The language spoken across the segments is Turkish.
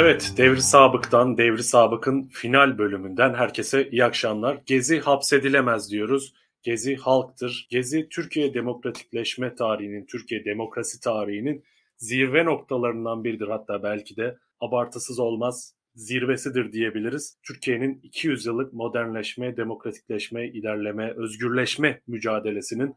Evet, Devri Sabık'tan, Devri Sabık'ın final bölümünden herkese iyi akşamlar. Gezi hapsedilemez diyoruz. Gezi halktır. Gezi Türkiye demokratikleşme tarihinin, Türkiye demokrasi tarihinin zirve noktalarından biridir. Hatta belki de abartısız olmaz zirvesidir diyebiliriz. Türkiye'nin 200 yıllık modernleşme, demokratikleşme, ilerleme, özgürleşme mücadelesinin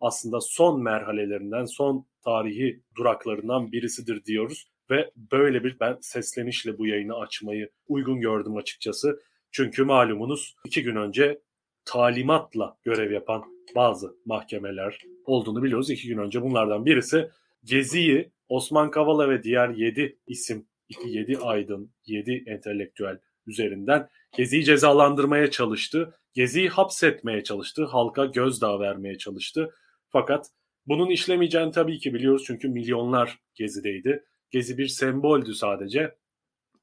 aslında son merhalelerinden, son tarihi duraklarından birisidir diyoruz. Ve böyle bir ben seslenişle bu yayını açmayı uygun gördüm açıkçası. Çünkü malumunuz iki gün önce talimatla görev yapan bazı mahkemeler olduğunu biliyoruz. İki gün önce bunlardan birisi Gezi'yi Osman Kavala ve diğer 7 isim, 7 aydın, 7 entelektüel üzerinden Gezi'yi cezalandırmaya çalıştı. Gezi'yi hapsetmeye çalıştı. Halka gözdağı vermeye çalıştı. Fakat bunun işlemeyeceğini tabii ki biliyoruz çünkü milyonlar Gezi'deydi. Gezi bir semboldü sadece.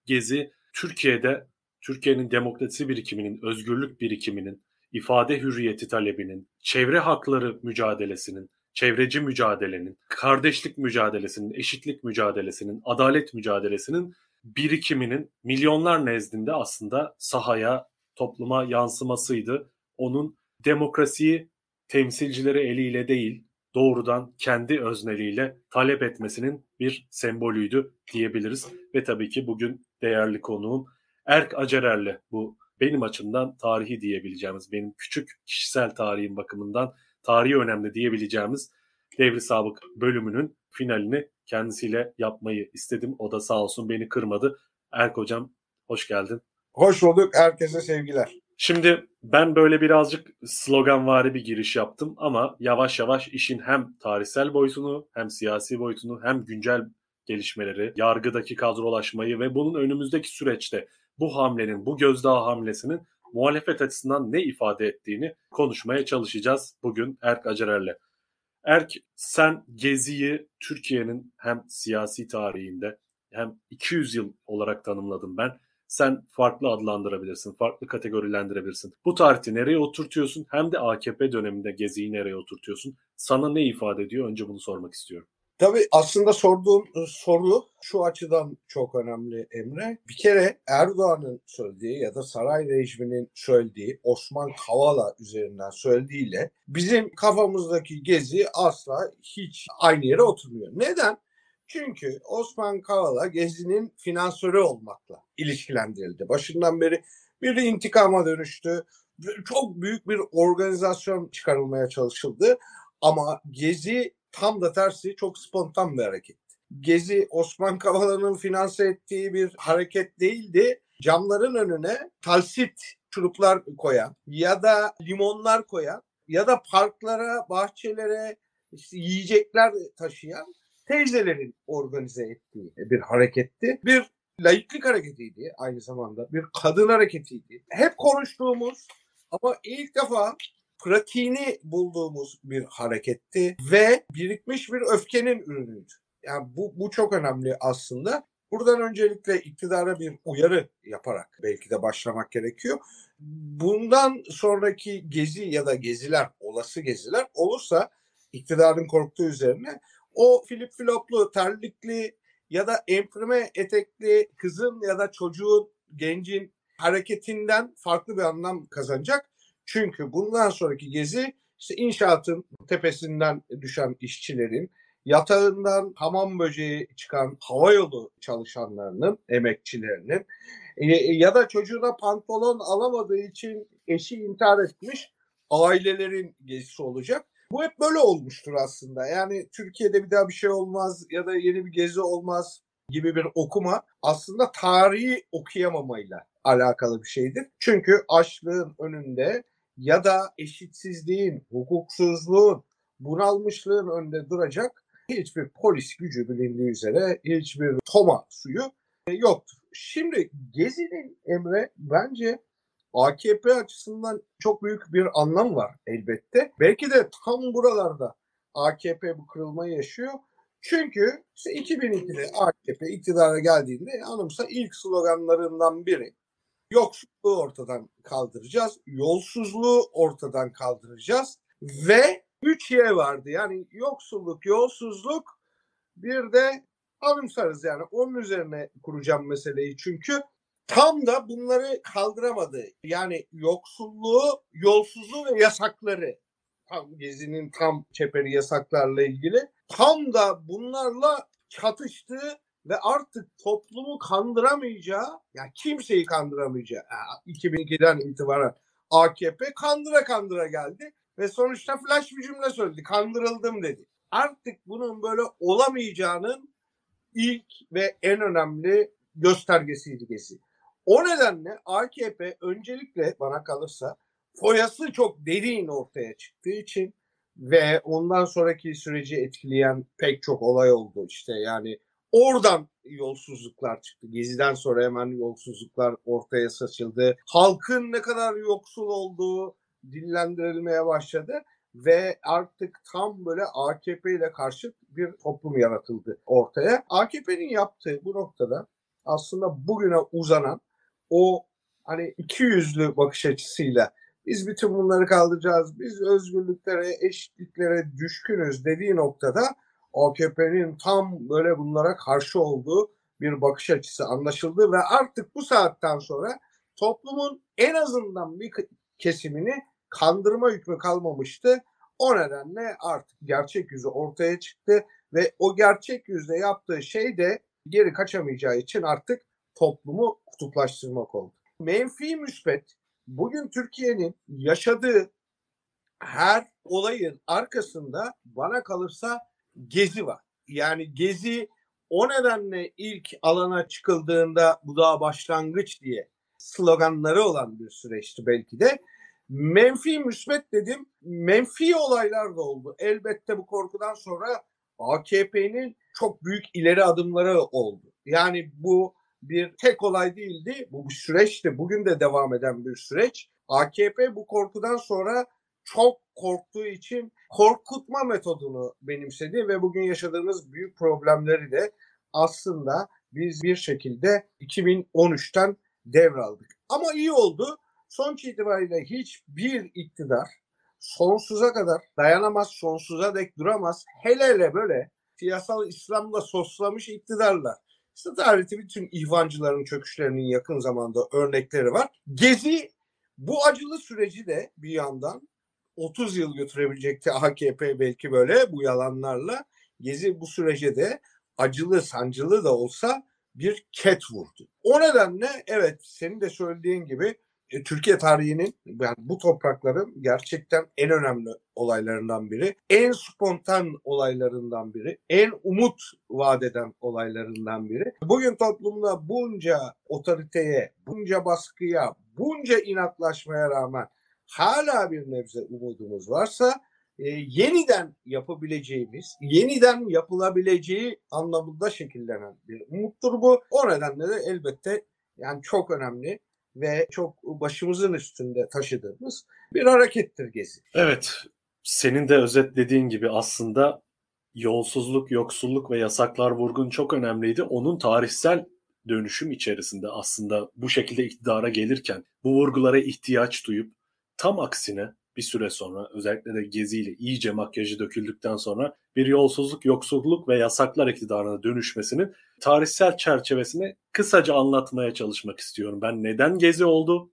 Gezi Türkiye'de Türkiye'nin demokrasi birikiminin, özgürlük birikiminin, ifade hürriyeti talebinin, çevre hakları mücadelesinin, çevreci mücadelenin, kardeşlik mücadelesinin, eşitlik mücadelesinin, adalet mücadelesinin birikiminin milyonlar nezdinde aslında sahaya, topluma yansımasıydı. Onun demokrasiyi temsilcileri eliyle değil, doğrudan kendi özneliğiyle talep etmesinin bir sembolüydü diyebiliriz. Ve tabii ki bugün değerli konuğum Erk Acerer'le bu benim açımdan tarihi diyebileceğimiz, benim küçük kişisel tarihim bakımından tarihi önemli diyebileceğimiz Devri Sabık bölümünün finalini kendisiyle yapmayı istedim. O da sağ olsun beni kırmadı. Erk Hocam hoş geldin. Hoş bulduk. Herkese sevgiler. Şimdi ben böyle birazcık sloganvari bir giriş yaptım ama yavaş yavaş işin hem tarihsel boyutunu hem siyasi boyutunu hem güncel gelişmeleri, yargıdaki kadrolaşmayı ve bunun önümüzdeki süreçte bu hamlenin, bu gözdağı hamlesinin muhalefet açısından ne ifade ettiğini konuşmaya çalışacağız bugün Erk Acerer'le. Erk sen Gezi'yi Türkiye'nin hem siyasi tarihinde hem 200 yıl olarak tanımladım ben sen farklı adlandırabilirsin, farklı kategorilendirebilirsin. Bu tarihte nereye oturtuyorsun hem de AKP döneminde Gezi'yi nereye oturtuyorsun? Sana ne ifade ediyor? Önce bunu sormak istiyorum. Tabii aslında sorduğum e, soru şu açıdan çok önemli Emre. Bir kere Erdoğan'ın söylediği ya da saray rejiminin söylediği Osman Kavala üzerinden söylediğiyle bizim kafamızdaki gezi asla hiç aynı yere oturmuyor. Neden? Çünkü Osman Kavala Gezi'nin finansörü olmakla ilişkilendirildi. Başından beri bir de intikama dönüştü. Çok büyük bir organizasyon çıkarılmaya çalışıldı. Ama Gezi tam da tersi çok spontan bir hareket. Gezi Osman Kavala'nın finanse ettiği bir hareket değildi. Camların önüne talsit çuruplar koyan ya da limonlar koyan ya da parklara, bahçelere işte yiyecekler taşıyan teyzelerin organize ettiği bir hareketti. Bir laiklik hareketiydi aynı zamanda. Bir kadın hareketiydi. Hep konuştuğumuz ama ilk defa pratiğini bulduğumuz bir hareketti ve birikmiş bir öfkenin ürünüydü. Yani bu, bu çok önemli aslında. Buradan öncelikle iktidara bir uyarı yaparak belki de başlamak gerekiyor. Bundan sonraki gezi ya da geziler, olası geziler olursa iktidarın korktuğu üzerine o Filip Filoplu, terlikli ya da emprime etekli kızın ya da çocuğun, gencin hareketinden farklı bir anlam kazanacak. Çünkü bundan sonraki gezi işte inşaatın tepesinden düşen işçilerin, yatağından hamam böceği çıkan havayolu çalışanlarının, emekçilerinin e, ya da çocuğuna pantolon alamadığı için eşi intihar etmiş ailelerin gezisi olacak. Bu hep böyle olmuştur aslında. Yani Türkiye'de bir daha bir şey olmaz ya da yeni bir gezi olmaz gibi bir okuma aslında tarihi okuyamamayla alakalı bir şeydir. Çünkü açlığın önünde ya da eşitsizliğin, hukuksuzluğun, bunalmışlığın önünde duracak hiçbir polis gücü bilindiği üzere hiçbir toma suyu yoktur. Şimdi Gezi'nin Emre bence AKP açısından çok büyük bir anlam var elbette. Belki de tam buralarda AKP bu kırılmayı yaşıyor. Çünkü işte 2002'de AKP iktidara geldiğinde anımsa ilk sloganlarından biri yoksulluğu ortadan kaldıracağız, yolsuzluğu ortadan kaldıracağız ve üç Y vardı. Yani yoksulluk, yolsuzluk bir de anımsarız yani. Onun üzerine kuracağım meseleyi çünkü tam da bunları kaldıramadı. Yani yoksulluğu, yolsuzluğu ve yasakları tam Gezi'nin tam çeperi yasaklarla ilgili tam da bunlarla çatıştığı ve artık toplumu kandıramayacağı, yani kimseyi kandıramayacağı, yani 2002'den itibaren AKP kandıra kandıra geldi ve sonuçta flash bir cümle söyledi. Kandırıldım dedi. Artık bunun böyle olamayacağının ilk ve en önemli göstergesiydi Gezi. O nedenle AKP öncelikle bana kalırsa foyası çok derin ortaya çıktığı için ve ondan sonraki süreci etkileyen pek çok olay oldu işte yani oradan yolsuzluklar çıktı. Gezi'den sonra hemen yolsuzluklar ortaya saçıldı. Halkın ne kadar yoksul olduğu dillendirilmeye başladı ve artık tam böyle AKP ile karşı bir toplum yaratıldı ortaya. AKP'nin yaptığı bu noktada aslında bugüne uzanan o hani iki yüzlü bakış açısıyla biz bütün bunları kaldıracağız, biz özgürlüklere, eşitliklere düşkünüz dediği noktada AKP'nin tam böyle bunlara karşı olduğu bir bakış açısı anlaşıldı ve artık bu saatten sonra toplumun en azından bir kesimini kandırma hükmü kalmamıştı. O nedenle artık gerçek yüzü ortaya çıktı ve o gerçek yüzde yaptığı şey de geri kaçamayacağı için artık toplumu kutuplaştırmak oldu. Menfi müspet bugün Türkiye'nin yaşadığı her olayın arkasında bana kalırsa gezi var. Yani gezi o nedenle ilk alana çıkıldığında bu daha başlangıç diye sloganları olan bir süreçti belki de. Menfi müsbet dedim. Menfi olaylar da oldu. Elbette bu korkudan sonra AKP'nin çok büyük ileri adımları oldu. Yani bu bir tek olay değildi. Bu bir süreçti. Bugün de devam eden bir süreç. AKP bu korkudan sonra çok korktuğu için korkutma metodunu benimsedi ve bugün yaşadığımız büyük problemleri de aslında biz bir şekilde 2013'ten devraldık. Ama iyi oldu. Sonuç itibariyle hiçbir iktidar sonsuza kadar dayanamaz, sonsuza dek duramaz. Hele hele böyle siyasal İslam'la soslamış iktidarlar. İşte tarihte bütün ihvancıların çöküşlerinin yakın zamanda örnekleri var. Gezi bu acılı süreci de bir yandan 30 yıl götürebilecekti AKP belki böyle bu yalanlarla. Gezi bu sürece de acılı sancılı da olsa bir ket vurdu. O nedenle evet senin de söylediğin gibi e, Türkiye tarihinin yani bu toprakların gerçekten en önemli olaylarından biri, en spontan olaylarından biri, en umut vadeden olaylarından biri. Bugün toplumda bunca otoriteye, bunca baskıya, bunca inatlaşmaya rağmen hala bir nebze umudumuz varsa e, yeniden yapabileceğimiz, yeniden yapılabileceği anlamında şekillenen bir umuttur bu. O nedenle de elbette yani çok önemli ve çok başımızın üstünde taşıdığımız bir harekettir Gezi. Evet, senin de özetlediğin gibi aslında yolsuzluk, yoksulluk ve yasaklar vurgun çok önemliydi. Onun tarihsel dönüşüm içerisinde aslında bu şekilde iktidara gelirken bu vurgulara ihtiyaç duyup tam aksine bir süre sonra özellikle de geziyle iyice makyajı döküldükten sonra bir yolsuzluk, yoksulluk ve yasaklar iktidarına dönüşmesinin tarihsel çerçevesini kısaca anlatmaya çalışmak istiyorum. Ben neden gezi oldu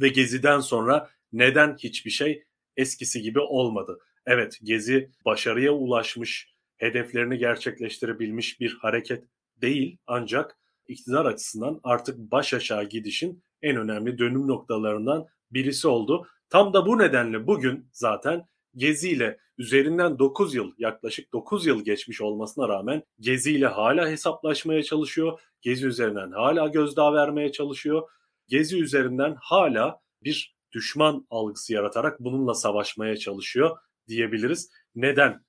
ve geziden sonra neden hiçbir şey eskisi gibi olmadı? Evet gezi başarıya ulaşmış, hedeflerini gerçekleştirebilmiş bir hareket değil ancak iktidar açısından artık baş aşağı gidişin en önemli dönüm noktalarından birisi oldu. Tam da bu nedenle bugün zaten Gezi ile üzerinden 9 yıl yaklaşık 9 yıl geçmiş olmasına rağmen Gezi ile hala hesaplaşmaya çalışıyor. Gezi üzerinden hala gözdağı vermeye çalışıyor. Gezi üzerinden hala bir düşman algısı yaratarak bununla savaşmaya çalışıyor diyebiliriz. Neden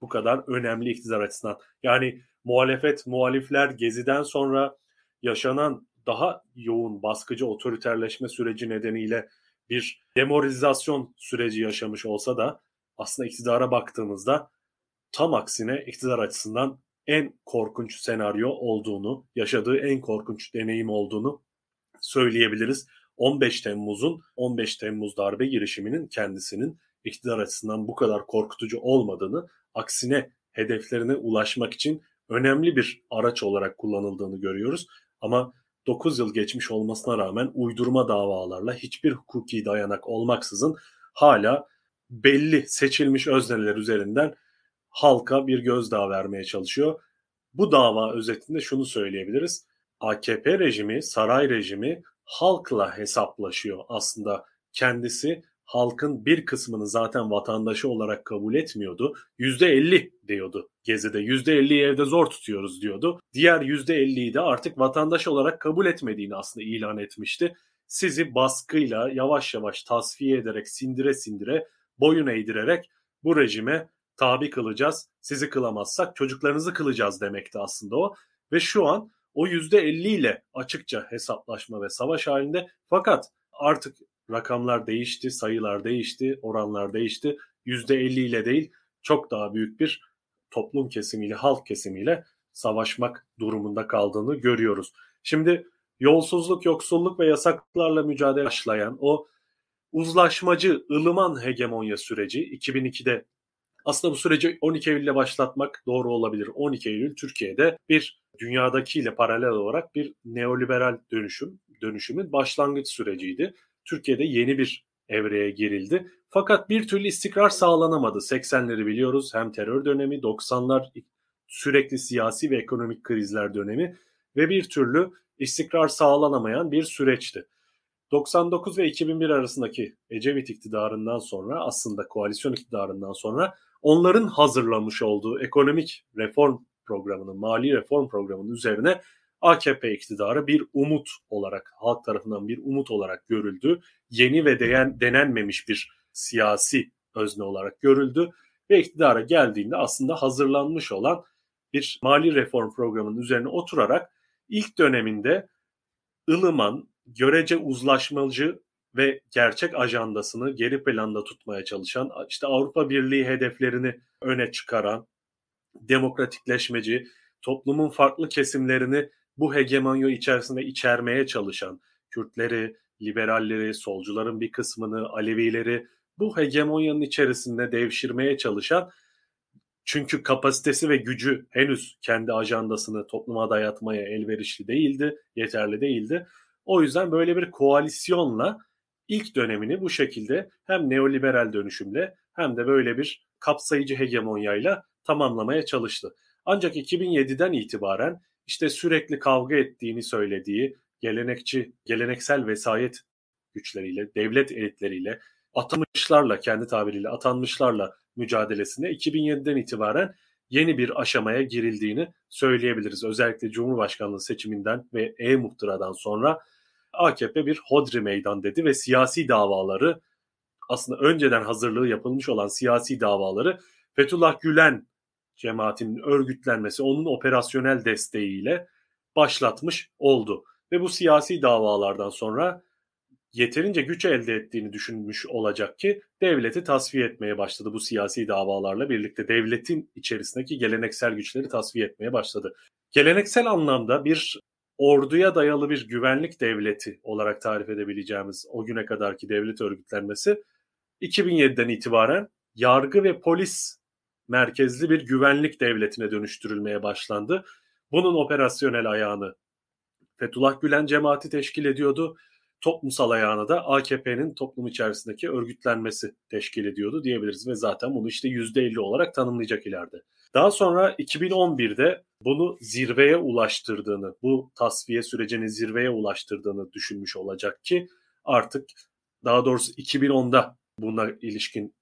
bu kadar önemli iktidar açısından? Yani muhalefet, muhalifler Gezi'den sonra yaşanan daha yoğun baskıcı otoriterleşme süreci nedeniyle bir demoralizasyon süreci yaşamış olsa da aslında iktidara baktığımızda tam aksine iktidar açısından en korkunç senaryo olduğunu, yaşadığı en korkunç deneyim olduğunu söyleyebiliriz. 15 Temmuz'un 15 Temmuz darbe girişiminin kendisinin iktidar açısından bu kadar korkutucu olmadığını, aksine hedeflerine ulaşmak için önemli bir araç olarak kullanıldığını görüyoruz. Ama 9 yıl geçmiş olmasına rağmen uydurma davalarla hiçbir hukuki dayanak olmaksızın hala belli seçilmiş özneler üzerinden halka bir gözdağı vermeye çalışıyor. Bu dava özetinde şunu söyleyebiliriz. AKP rejimi, saray rejimi halkla hesaplaşıyor. Aslında kendisi halkın bir kısmını zaten vatandaşı olarak kabul etmiyordu. %50 diyordu Gezi'de. %50'yi evde zor tutuyoruz diyordu. Diğer %50'yi de artık vatandaş olarak kabul etmediğini aslında ilan etmişti. Sizi baskıyla yavaş yavaş tasfiye ederek, sindire sindire, boyun eğdirerek bu rejime tabi kılacağız. Sizi kılamazsak çocuklarınızı kılacağız demekti aslında o. Ve şu an o %50 ile açıkça hesaplaşma ve savaş halinde fakat artık rakamlar değişti, sayılar değişti, oranlar değişti. %50 ile değil çok daha büyük bir toplum kesimiyle, halk kesimiyle savaşmak durumunda kaldığını görüyoruz. Şimdi yolsuzluk, yoksulluk ve yasaklarla mücadele başlayan o uzlaşmacı, ılıman hegemonya süreci 2002'de aslında bu süreci 12 Eylül'le başlatmak doğru olabilir. 12 Eylül Türkiye'de bir dünyadakiyle paralel olarak bir neoliberal dönüşüm, dönüşümün başlangıç süreciydi. Türkiye'de yeni bir evreye girildi. Fakat bir türlü istikrar sağlanamadı. 80'leri biliyoruz. Hem terör dönemi, 90'lar sürekli siyasi ve ekonomik krizler dönemi ve bir türlü istikrar sağlanamayan bir süreçti. 99 ve 2001 arasındaki Ecevit iktidarından sonra aslında koalisyon iktidarından sonra onların hazırlamış olduğu ekonomik reform programının, mali reform programının üzerine AKP iktidarı bir umut olarak, halk tarafından bir umut olarak görüldü. Yeni ve değen, denenmemiş bir siyasi özne olarak görüldü ve iktidara geldiğinde aslında hazırlanmış olan bir mali reform programının üzerine oturarak ilk döneminde ılıman, görece uzlaşmacı ve gerçek ajandasını geri planda tutmaya çalışan, işte Avrupa Birliği hedeflerini öne çıkaran, demokratikleşmeci, toplumun farklı kesimlerini bu hegemonya içerisinde içermeye çalışan Kürtleri, liberalleri, solcuların bir kısmını, Alevileri bu hegemonyanın içerisinde devşirmeye çalışan çünkü kapasitesi ve gücü henüz kendi ajandasını topluma dayatmaya elverişli değildi, yeterli değildi. O yüzden böyle bir koalisyonla ilk dönemini bu şekilde hem neoliberal dönüşümle hem de böyle bir kapsayıcı hegemonyayla tamamlamaya çalıştı. Ancak 2007'den itibaren işte sürekli kavga ettiğini söylediği gelenekçi, geleneksel vesayet güçleriyle, devlet elitleriyle, atanmışlarla, kendi tabiriyle atanmışlarla mücadelesinde 2007'den itibaren yeni bir aşamaya girildiğini söyleyebiliriz. Özellikle Cumhurbaşkanlığı seçiminden ve E-Muhtıra'dan sonra AKP bir hodri meydan dedi ve siyasi davaları aslında önceden hazırlığı yapılmış olan siyasi davaları Fethullah Gülen cemaatinin örgütlenmesi onun operasyonel desteğiyle başlatmış oldu. Ve bu siyasi davalardan sonra yeterince güç elde ettiğini düşünmüş olacak ki devleti tasfiye etmeye başladı bu siyasi davalarla birlikte devletin içerisindeki geleneksel güçleri tasfiye etmeye başladı. Geleneksel anlamda bir orduya dayalı bir güvenlik devleti olarak tarif edebileceğimiz o güne kadarki devlet örgütlenmesi 2007'den itibaren yargı ve polis merkezli bir güvenlik devletine dönüştürülmeye başlandı. Bunun operasyonel ayağını Fethullah Gülen cemaati teşkil ediyordu. Toplumsal ayağını da AKP'nin toplum içerisindeki örgütlenmesi teşkil ediyordu diyebiliriz ve zaten bunu işte %50 olarak tanımlayacak ileride. Daha sonra 2011'de bunu zirveye ulaştırdığını, bu tasfiye sürecini zirveye ulaştırdığını düşünmüş olacak ki artık daha doğrusu 2010'da buna ilişkin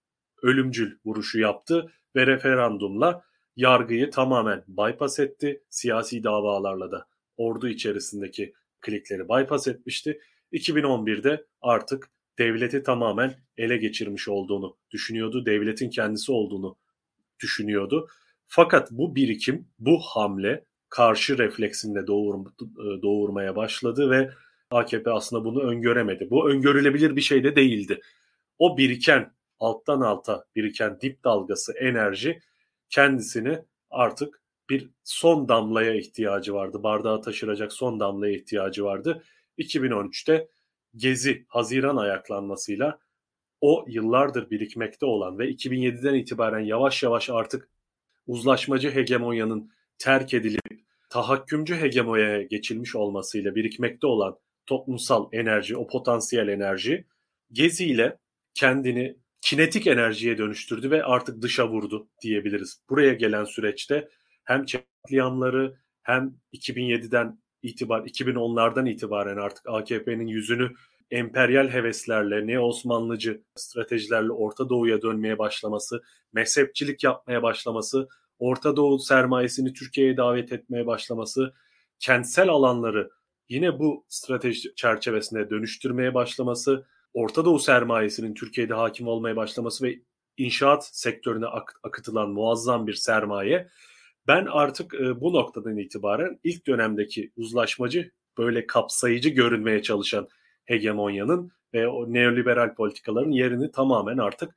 ölümcül vuruşu yaptı ve referandumla yargıyı tamamen bypass etti. Siyasi davalarla da ordu içerisindeki klikleri bypass etmişti. 2011'de artık devleti tamamen ele geçirmiş olduğunu düşünüyordu. Devletin kendisi olduğunu düşünüyordu. Fakat bu birikim, bu hamle karşı refleksinde doğur, doğurmaya başladı ve AKP aslında bunu öngöremedi. Bu öngörülebilir bir şey de değildi. O biriken alttan alta biriken dip dalgası enerji kendisini artık bir son damlaya ihtiyacı vardı. Bardağı taşıracak son damlaya ihtiyacı vardı. 2013'te Gezi Haziran ayaklanmasıyla o yıllardır birikmekte olan ve 2007'den itibaren yavaş yavaş artık uzlaşmacı hegemonyanın terk edilip tahakkümcü hegemonyaya geçilmiş olmasıyla birikmekte olan toplumsal enerji, o potansiyel enerji Gezi ile kendini kinetik enerjiye dönüştürdü ve artık dışa vurdu diyebiliriz. Buraya gelen süreçte hem katliamları hem 2007'den itibar 2010'lardan itibaren artık AKP'nin yüzünü emperyal heveslerle, ne Osmanlıcı stratejilerle Orta Doğu'ya dönmeye başlaması, mezhepçilik yapmaya başlaması, Orta Doğu sermayesini Türkiye'ye davet etmeye başlaması, kentsel alanları yine bu strateji çerçevesinde dönüştürmeye başlaması, Orta Doğu sermayesinin Türkiye'de hakim olmaya başlaması ve inşaat sektörüne ak- akıtılan muazzam bir sermaye. Ben artık e, bu noktadan itibaren ilk dönemdeki uzlaşmacı böyle kapsayıcı görünmeye çalışan hegemonyanın ve o neoliberal politikaların yerini tamamen artık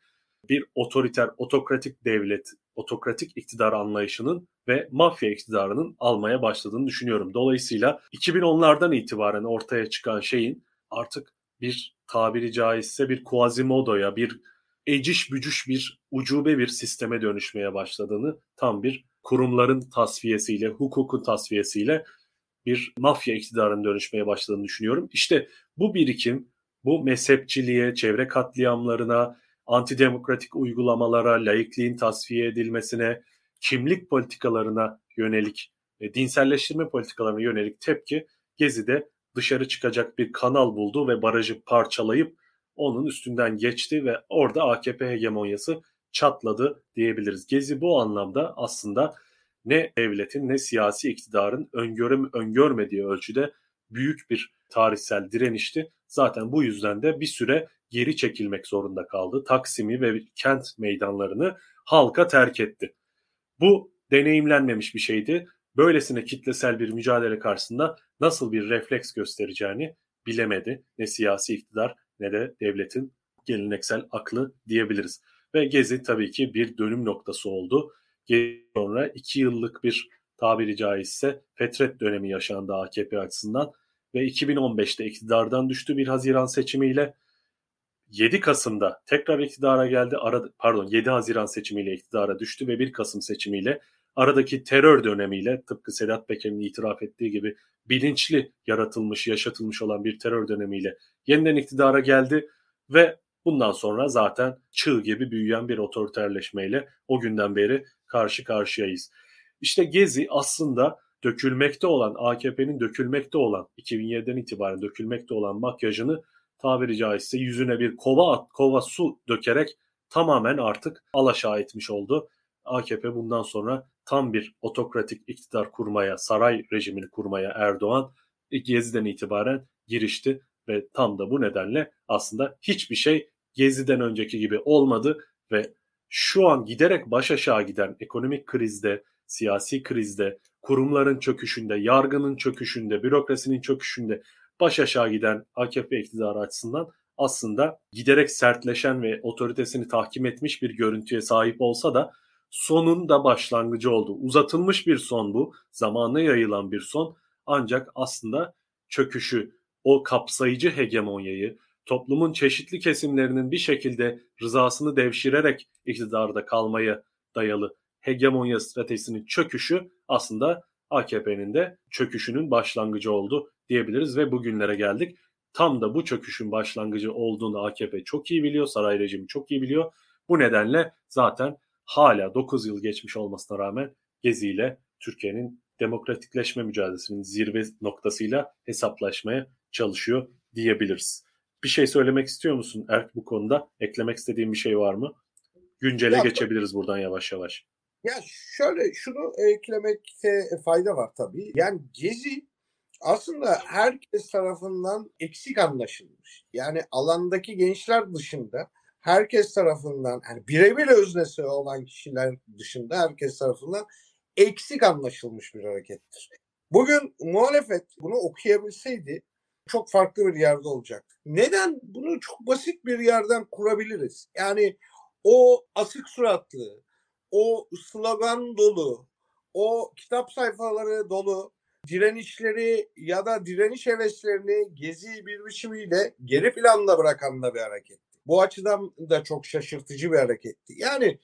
bir otoriter, otokratik devlet, otokratik iktidar anlayışının ve mafya iktidarının almaya başladığını düşünüyorum. Dolayısıyla 2010'lardan itibaren ortaya çıkan şeyin artık bir tabiri caizse bir Quasimodo'ya, bir eciş bücüş bir ucube bir sisteme dönüşmeye başladığını tam bir kurumların tasfiyesiyle, hukukun tasfiyesiyle bir mafya iktidarının dönüşmeye başladığını düşünüyorum. İşte bu birikim, bu mezhepçiliğe, çevre katliamlarına, antidemokratik uygulamalara, laikliğin tasfiye edilmesine, kimlik politikalarına yönelik, dinselleştirme politikalarına yönelik tepki Gezi'de dışarı çıkacak bir kanal buldu ve barajı parçalayıp onun üstünden geçti ve orada AKP hegemonyası çatladı diyebiliriz. Gezi bu anlamda aslında ne devletin ne siyasi iktidarın öngörüm, öngörmediği ölçüde büyük bir tarihsel direnişti. Zaten bu yüzden de bir süre geri çekilmek zorunda kaldı. Taksim'i ve kent meydanlarını halka terk etti. Bu deneyimlenmemiş bir şeydi. Böylesine kitlesel bir mücadele karşısında nasıl bir refleks göstereceğini bilemedi. Ne siyasi iktidar ne de devletin geleneksel aklı diyebiliriz. Ve Gezi tabii ki bir dönüm noktası oldu. Gezi sonra iki yıllık bir tabiri caizse fetret dönemi yaşandı AKP açısından ve 2015'te iktidardan düştü bir Haziran seçimiyle 7 Kasım'da tekrar iktidara geldi. Ara, pardon 7 Haziran seçimiyle iktidara düştü ve 1 Kasım seçimiyle aradaki terör dönemiyle tıpkı Sedat Peker'in itiraf ettiği gibi bilinçli yaratılmış, yaşatılmış olan bir terör dönemiyle yeniden iktidara geldi ve bundan sonra zaten çığ gibi büyüyen bir otoriterleşmeyle o günden beri karşı karşıyayız. İşte Gezi aslında dökülmekte olan AKP'nin dökülmekte olan 2007'den itibaren dökülmekte olan makyajını tabiri caizse yüzüne bir kova kova su dökerek tamamen artık alaşağı etmiş oldu. AKP bundan sonra tam bir otokratik iktidar kurmaya, saray rejimini kurmaya Erdoğan Gezi'den itibaren girişti ve tam da bu nedenle aslında hiçbir şey Gezi'den önceki gibi olmadı ve şu an giderek baş aşağı giden ekonomik krizde, siyasi krizde, kurumların çöküşünde, yargının çöküşünde, bürokrasinin çöküşünde baş aşağı giden AKP iktidarı açısından aslında giderek sertleşen ve otoritesini tahkim etmiş bir görüntüye sahip olsa da sonun da başlangıcı oldu. Uzatılmış bir son bu. Zamana yayılan bir son. Ancak aslında çöküşü, o kapsayıcı hegemonyayı, toplumun çeşitli kesimlerinin bir şekilde rızasını devşirerek iktidarda kalmaya dayalı hegemonya stratejisinin çöküşü aslında AKP'nin de çöküşünün başlangıcı oldu diyebiliriz ve bugünlere geldik. Tam da bu çöküşün başlangıcı olduğunu AKP çok iyi biliyor, saray rejimi çok iyi biliyor. Bu nedenle zaten hala 9 yıl geçmiş olmasına rağmen Gezi ile Türkiye'nin demokratikleşme mücadelesinin zirve noktasıyla hesaplaşmaya çalışıyor diyebiliriz. Bir şey söylemek istiyor musun Erk bu konuda? Eklemek istediğin bir şey var mı? Güncele ya, geçebiliriz buradan yavaş yavaş. Ya şöyle şunu eklemekte fayda var tabii. Yani Gezi aslında herkes tarafından eksik anlaşılmış. Yani alandaki gençler dışında herkes tarafından yani birebir öznesi olan kişiler dışında herkes tarafından eksik anlaşılmış bir harekettir. Bugün muhalefet bunu okuyabilseydi çok farklı bir yerde olacak. Neden? Bunu çok basit bir yerden kurabiliriz. Yani o asık suratlı, o slogan dolu, o kitap sayfaları dolu direnişleri ya da direniş heveslerini gezi bir biçimiyle geri planda bırakan da bir hareket. Bu açıdan da çok şaşırtıcı bir hareketti. Yani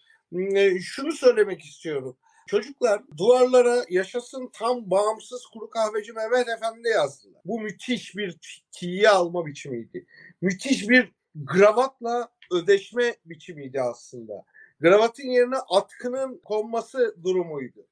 şunu söylemek istiyorum. Çocuklar duvarlara yaşasın tam bağımsız kuru kahveci Mehmet Efendi yazdılar. Bu müthiş bir tiye alma biçimiydi. Müthiş bir gravatla ödeşme biçimiydi aslında. Gravatın yerine atkının konması durumuydu.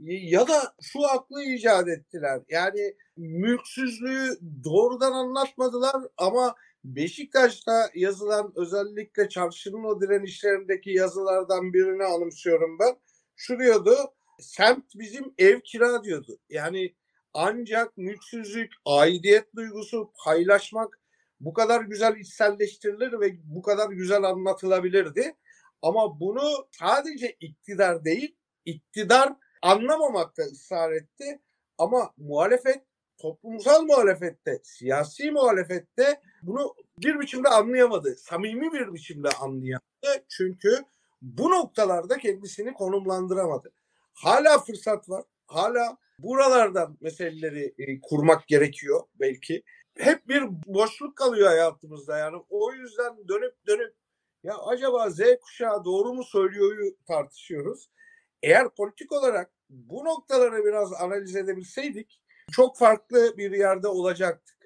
Ya da şu aklı icat ettiler. Yani mülksüzlüğü doğrudan anlatmadılar ama Beşiktaş'ta yazılan özellikle çarşının o direnişlerindeki yazılardan birini anımsıyorum ben. Şu diyordu, semt bizim ev kira diyordu. Yani ancak mülksüzlük, aidiyet duygusu, paylaşmak bu kadar güzel içselleştirilir ve bu kadar güzel anlatılabilirdi. Ama bunu sadece iktidar değil, iktidar anlamamakta ısrar etti. Ama muhalefet, toplumsal muhalefette, siyasi muhalefette bunu bir biçimde anlayamadı. Samimi bir biçimde anlayamadı. Çünkü bu noktalarda kendisini konumlandıramadı. Hala fırsat var. Hala buralardan meseleleri e, kurmak gerekiyor belki. Hep bir boşluk kalıyor hayatımızda yani. O yüzden dönüp dönüp ya acaba Z kuşağı doğru mu söylüyor tartışıyoruz. Eğer politik olarak bu noktaları biraz analiz edebilseydik çok farklı bir yerde olacaktık.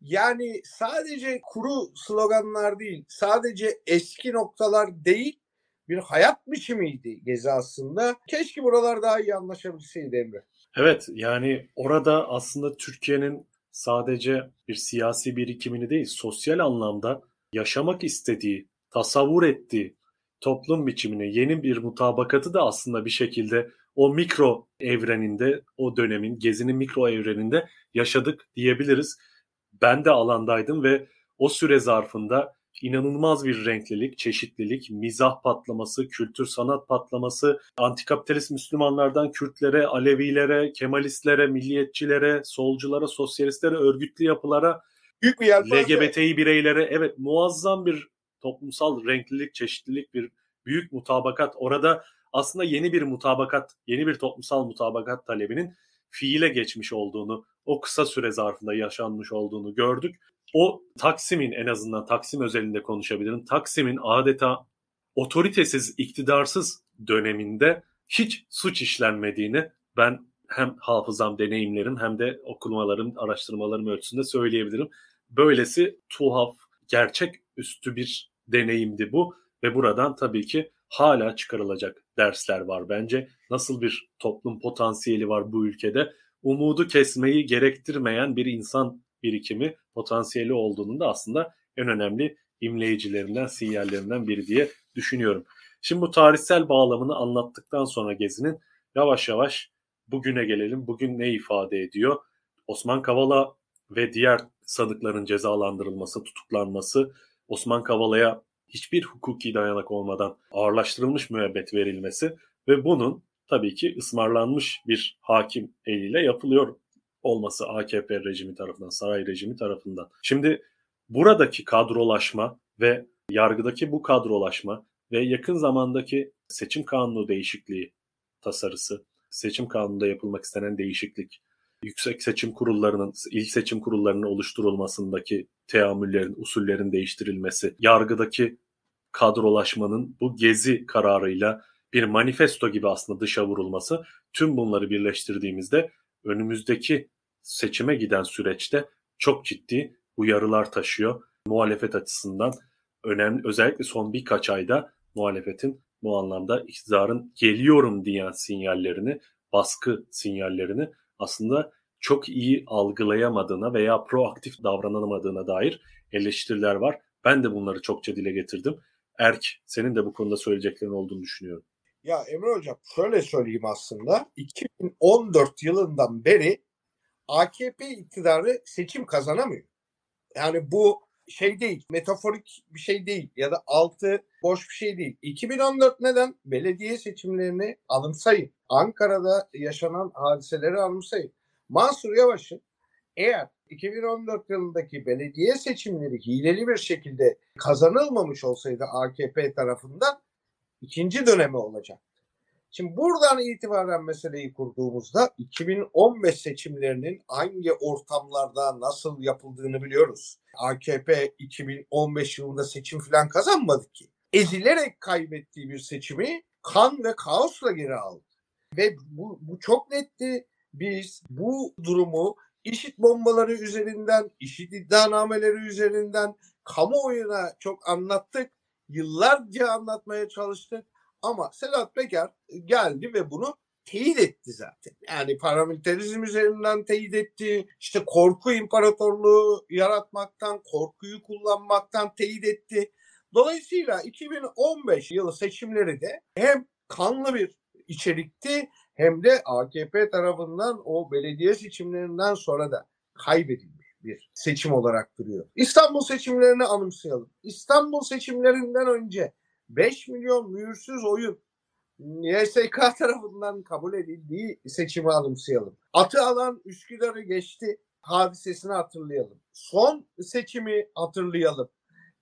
Yani sadece kuru sloganlar değil, sadece eski noktalar değil, bir hayat biçimiydi Gezi aslında. Keşke buralar daha iyi anlaşabilseydi Emre. Evet yani orada aslında Türkiye'nin sadece bir siyasi birikimini değil sosyal anlamda yaşamak istediği, tasavvur ettiği toplum biçimine yeni bir mutabakatı da aslında bir şekilde o mikro evreninde, o dönemin gezinin mikro evreninde yaşadık diyebiliriz. Ben de alandaydım ve o süre zarfında inanılmaz bir renklilik, çeşitlilik, mizah patlaması, kültür sanat patlaması, antikapitalist Müslümanlardan Kürtlere, Alevilere, Kemalistlere, milliyetçilere, solculara, sosyalistlere, örgütlü yapılara, Büyük bir LGBTİ bireylere evet muazzam bir toplumsal renklilik, çeşitlilik, bir büyük mutabakat. Orada aslında yeni bir mutabakat, yeni bir toplumsal mutabakat talebinin fiile geçmiş olduğunu, o kısa süre zarfında yaşanmış olduğunu gördük o Taksim'in en azından Taksim özelinde konuşabilirim. Taksim'in adeta otoritesiz, iktidarsız döneminde hiç suç işlenmediğini ben hem hafızam, deneyimlerim hem de okumalarım, araştırmalarım ölçüsünde söyleyebilirim. Böylesi tuhaf, gerçek üstü bir deneyimdi bu ve buradan tabii ki hala çıkarılacak dersler var bence. Nasıl bir toplum potansiyeli var bu ülkede? Umudu kesmeyi gerektirmeyen bir insan birikimi potansiyeli olduğunun da aslında en önemli imleyicilerinden, sinyallerinden biri diye düşünüyorum. Şimdi bu tarihsel bağlamını anlattıktan sonra Gezi'nin yavaş yavaş bugüne gelelim. Bugün ne ifade ediyor? Osman Kavala ve diğer sanıkların cezalandırılması, tutuklanması, Osman Kavala'ya hiçbir hukuki dayanak olmadan ağırlaştırılmış müebbet verilmesi ve bunun tabii ki ısmarlanmış bir hakim eliyle yapılıyor olması AKP rejimi tarafından, saray rejimi tarafından. Şimdi buradaki kadrolaşma ve yargıdaki bu kadrolaşma ve yakın zamandaki seçim kanunu değişikliği tasarısı, seçim kanununda yapılmak istenen değişiklik, yüksek seçim kurullarının, il seçim kurullarının oluşturulmasındaki teamüllerin, usullerin değiştirilmesi, yargıdaki kadrolaşmanın bu gezi kararıyla bir manifesto gibi aslında dışa vurulması tüm bunları birleştirdiğimizde önümüzdeki seçime giden süreçte çok ciddi uyarılar taşıyor. Muhalefet açısından önemli özellikle son birkaç ayda muhalefetin bu anlamda iktidarın geliyorum diyen sinyallerini, baskı sinyallerini aslında çok iyi algılayamadığına veya proaktif davranamadığına dair eleştiriler var. Ben de bunları çokça dile getirdim. Erk, senin de bu konuda söyleyeceklerin olduğunu düşünüyorum. Ya Emre Hocam şöyle söyleyeyim aslında. 2014 yılından beri AKP iktidarı seçim kazanamıyor. Yani bu şey değil, metaforik bir şey değil ya da altı boş bir şey değil. 2014 neden? Belediye seçimlerini anımsayın. Ankara'da yaşanan hadiseleri anımsayın. Mansur Yavaş'ın eğer 2014 yılındaki belediye seçimleri hileli bir şekilde kazanılmamış olsaydı AKP tarafından ikinci dönemi olacak. Şimdi buradan itibaren meseleyi kurduğumuzda 2015 seçimlerinin hangi ortamlarda nasıl yapıldığını biliyoruz. AKP 2015 yılında seçim falan kazanmadı ki. Ezilerek kaybettiği bir seçimi kan ve kaosla geri aldı. Ve bu, bu çok netti. Biz bu durumu işit bombaları üzerinden, işit iddianameleri üzerinden kamuoyuna çok anlattık. Yıllarca anlatmaya çalıştık. Ama Sedat Peker geldi ve bunu teyit etti zaten. Yani paramilitarizm üzerinden teyit etti. İşte korku imparatorluğu yaratmaktan, korkuyu kullanmaktan teyit etti. Dolayısıyla 2015 yılı seçimleri de hem kanlı bir içerikti hem de AKP tarafından o belediye seçimlerinden sonra da kaybedilmiş bir seçim olarak duruyor. İstanbul seçimlerini anımsayalım. İstanbul seçimlerinden önce 5 milyon mühürsüz oyun YSK tarafından kabul edildiği seçimi anımsayalım. Atı alan Üsküdar'ı geçti hadisesini hatırlayalım. Son seçimi hatırlayalım.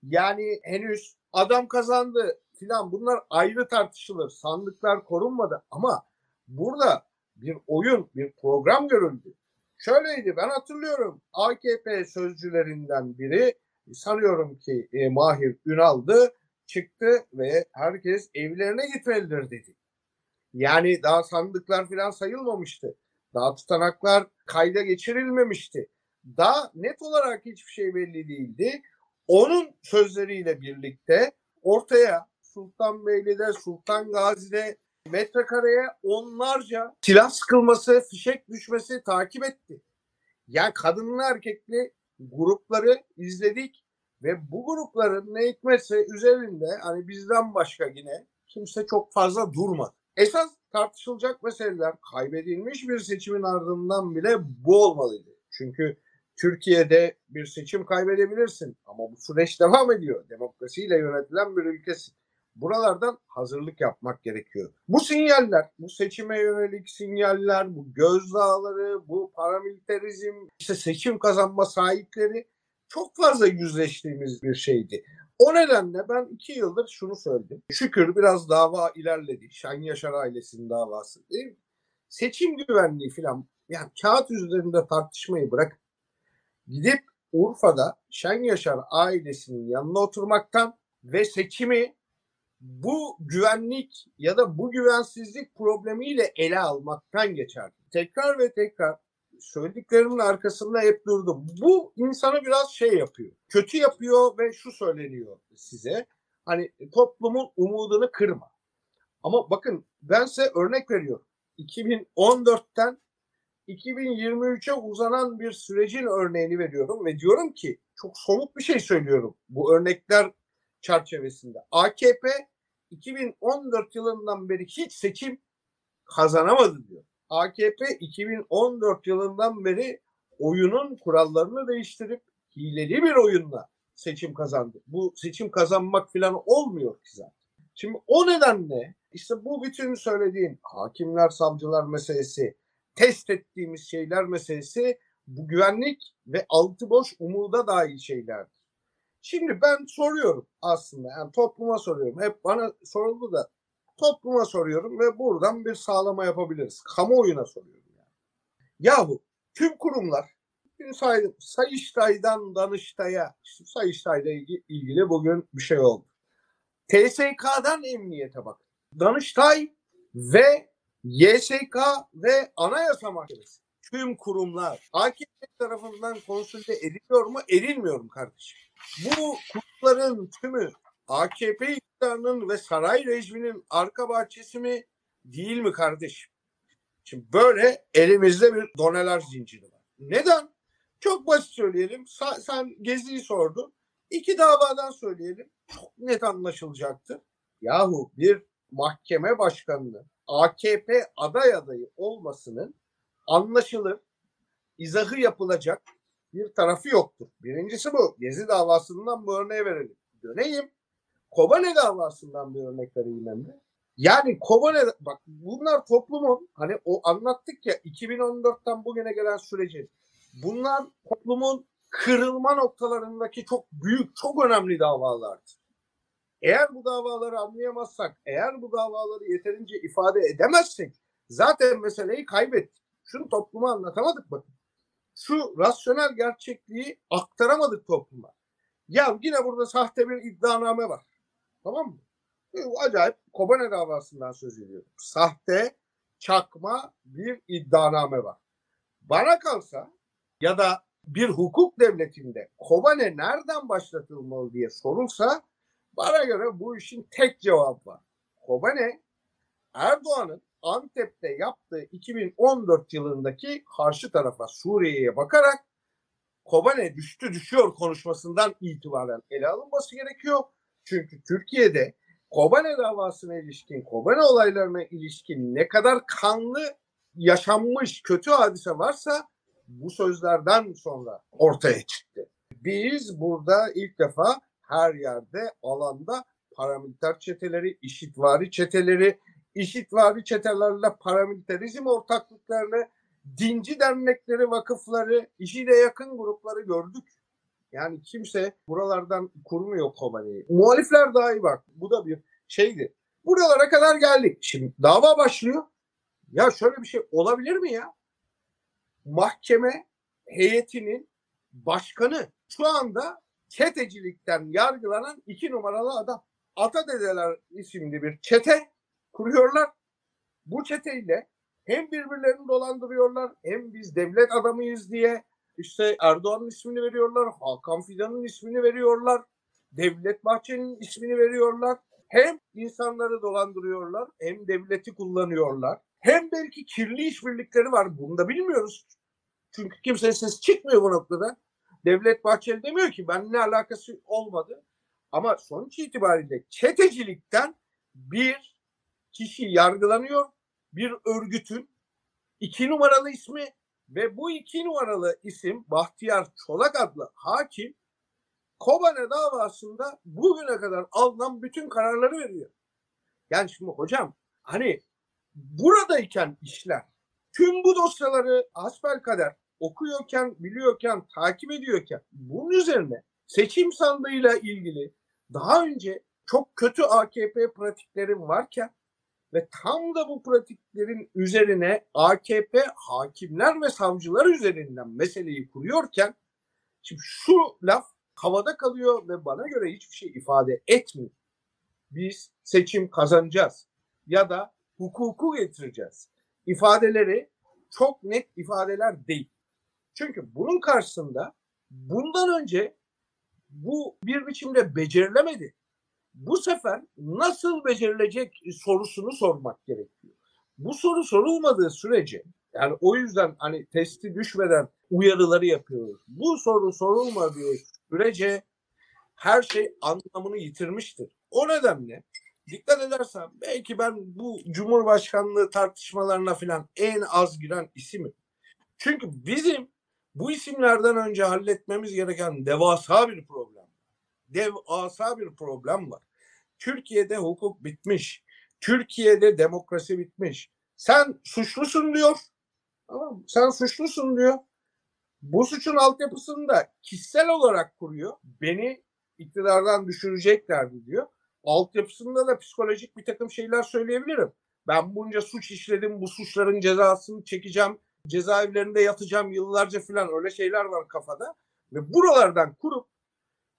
Yani henüz adam kazandı filan bunlar ayrı tartışılır. Sandıklar korunmadı ama burada bir oyun, bir program görüldü. Şöyleydi ben hatırlıyorum AKP sözcülerinden biri sanıyorum ki e, Mahir Ünal'dı çıktı ve herkes evlerine gitmelidir dedi. Yani daha sandıklar falan sayılmamıştı. Daha tutanaklar kayda geçirilmemişti. Daha net olarak hiçbir şey belli değildi. Onun sözleriyle birlikte ortaya Sultanbeyli'de, Sultan Gazi'de metrekareye onlarca silah sıkılması, fişek düşmesi takip etti. Yani kadınlı erkekli grupları izledik ve bu grupların ne hikmetse üzerinde hani bizden başka yine kimse çok fazla durmadı. Esas tartışılacak meseleler kaybedilmiş bir seçimin ardından bile bu olmalıydı. Çünkü Türkiye'de bir seçim kaybedebilirsin ama bu süreç devam ediyor. Demokrasiyle yönetilen bir ülkesin. Buralardan hazırlık yapmak gerekiyor. Bu sinyaller, bu seçime yönelik sinyaller, bu gözdağları, bu paramilitarizm, işte seçim kazanma sahipleri çok fazla yüzleştiğimiz bir şeydi. O nedenle ben iki yıldır şunu söyledim. Şükür biraz dava ilerledi. Şen Yaşar ailesinin davası değil mi? Seçim güvenliği falan yani kağıt üzerinde tartışmayı bırak. Gidip Urfa'da Şen Yaşar ailesinin yanına oturmaktan ve seçimi bu güvenlik ya da bu güvensizlik problemiyle ele almaktan geçer. Tekrar ve tekrar söylediklerimin arkasında hep durdum. Bu insanı biraz şey yapıyor. Kötü yapıyor ve şu söyleniyor size. Hani toplumun umudunu kırma. Ama bakın ben size örnek veriyorum. 2014'ten 2023'e uzanan bir sürecin örneğini veriyorum ve diyorum ki çok somut bir şey söylüyorum bu örnekler çerçevesinde. AKP 2014 yılından beri hiç seçim kazanamadı diyor. AKP 2014 yılından beri oyunun kurallarını değiştirip hileli bir oyunla seçim kazandı. Bu seçim kazanmak falan olmuyor ki zaten. Şimdi o nedenle işte bu bütün söylediğim hakimler, savcılar meselesi, test ettiğimiz şeyler meselesi bu güvenlik ve altı boş umuda dair şeylerdir. Şimdi ben soruyorum aslında yani topluma soruyorum. Hep bana soruldu da topluma soruyorum ve buradan bir sağlama yapabiliriz. Kamuoyuna soruyorum yani. Yahu tüm kurumlar saydım Sayıştay'dan Danıştay'a işte Sayıştay'la ilgili bugün bir şey oldu. TSK'dan emniyete bakın. Danıştay ve YSK ve Anayasa Mahkemesi tüm kurumlar AKP tarafından konsolide ediliyor mu? Edilmiyor kardeşim? Bu kurumların tümü AKP iktidarının ve saray rejiminin arka bahçesi mi değil mi kardeşim? Şimdi böyle elimizde bir doneler zinciri var. Neden? Çok basit söyleyelim. Sen Gezi'yi sordun. İki davadan söyleyelim. Çok net anlaşılacaktır. Yahu bir mahkeme başkanının AKP aday adayı olmasının anlaşılır, izahı yapılacak bir tarafı yoktur. Birincisi bu. Gezi davasından bu örneği verelim. Döneyim. Kobane davasından bir örnek vereyim Emre. Yani Kobane bak bunlar toplumun hani o anlattık ya 2014'ten bugüne gelen süreci. Bunlar toplumun kırılma noktalarındaki çok büyük, çok önemli davalardı. Eğer bu davaları anlayamazsak, eğer bu davaları yeterince ifade edemezsek zaten meseleyi kaybettik. Şunu topluma anlatamadık bakın. Şu rasyonel gerçekliği aktaramadık topluma. Ya yine burada sahte bir iddianame var. Tamam mı? Acayip Kobane davasından söz ediyorum. Sahte çakma bir iddianame var. Bana kalsa ya da bir hukuk devletinde Kobane nereden başlatılmalı diye sorulsa bana göre bu işin tek cevabı var. Kobane Erdoğan'ın Antep'te yaptığı 2014 yılındaki karşı tarafa Suriye'ye bakarak Kobane düştü düşüyor konuşmasından itibaren ele alınması gerekiyor. Çünkü Türkiye'de Kobane davasına ilişkin, Kobane olaylarına ilişkin ne kadar kanlı yaşanmış kötü hadise varsa bu sözlerden sonra ortaya çıktı. Biz burada ilk defa her yerde alanda paramiliter çeteleri, işitvari çeteleri, işitvari çetelerle paramiliterizm ortaklıklarını, dinci dernekleri, vakıfları, işiyle yakın grupları gördük. Yani kimse buralardan kurmuyor Kobane'yi. Muhalifler dahi bak bu da bir şeydi. Buralara kadar geldik. Şimdi dava başlıyor. Ya şöyle bir şey olabilir mi ya? Mahkeme heyetinin başkanı şu anda çetecilikten yargılanan iki numaralı adam. Ata dedeler isimli bir çete kuruyorlar. Bu çeteyle hem birbirlerini dolandırıyorlar hem biz devlet adamıyız diye işte Erdoğan'ın ismini veriyorlar, Hakan Fidan'ın ismini veriyorlar, Devlet Bahçeli'nin ismini veriyorlar. Hem insanları dolandırıyorlar hem devleti kullanıyorlar. Hem belki kirli işbirlikleri var. Bunu da bilmiyoruz. Çünkü kimse ses çıkmıyor bu noktada. Devlet Bahçeli demiyor ki ben ne alakası olmadı. Ama sonuç itibariyle çetecilikten bir kişi yargılanıyor. Bir örgütün iki numaralı ismi ve bu iki numaralı isim Bahtiyar Çolak adlı hakim Kobane davasında bugüne kadar alınan bütün kararları veriyor. Yani şimdi hocam hani buradayken işler tüm bu dosyaları asbel kader okuyorken, biliyorken, takip ediyorken bunun üzerine seçim sandığıyla ilgili daha önce çok kötü AKP pratiklerim varken ve tam da bu pratiklerin üzerine AKP hakimler ve savcılar üzerinden meseleyi kuruyorken şimdi şu laf havada kalıyor ve bana göre hiçbir şey ifade etmiyor. Biz seçim kazanacağız ya da hukuku getireceğiz. İfadeleri çok net ifadeler değil. Çünkü bunun karşısında bundan önce bu bir biçimde becerilemedi. Bu sefer nasıl becerilecek sorusunu sormak gerekiyor. Bu soru sorulmadığı sürece yani o yüzden hani testi düşmeden uyarıları yapıyoruz. Bu soru sorulmadığı sürece her şey anlamını yitirmiştir. O nedenle dikkat edersen belki ben bu Cumhurbaşkanlığı tartışmalarına falan en az giren isimim. Çünkü bizim bu isimlerden önce halletmemiz gereken devasa bir problem. Devasa bir problem var. Türkiye'de hukuk bitmiş. Türkiye'de demokrasi bitmiş. Sen suçlusun diyor. Tamam Sen suçlusun diyor. Bu suçun altyapısını da kişisel olarak kuruyor. Beni iktidardan düşüreceklerdi diyor. Altyapısında da psikolojik bir takım şeyler söyleyebilirim. Ben bunca suç işledim, bu suçların cezasını çekeceğim, cezaevlerinde yatacağım yıllarca falan öyle şeyler var kafada. Ve buralardan kurup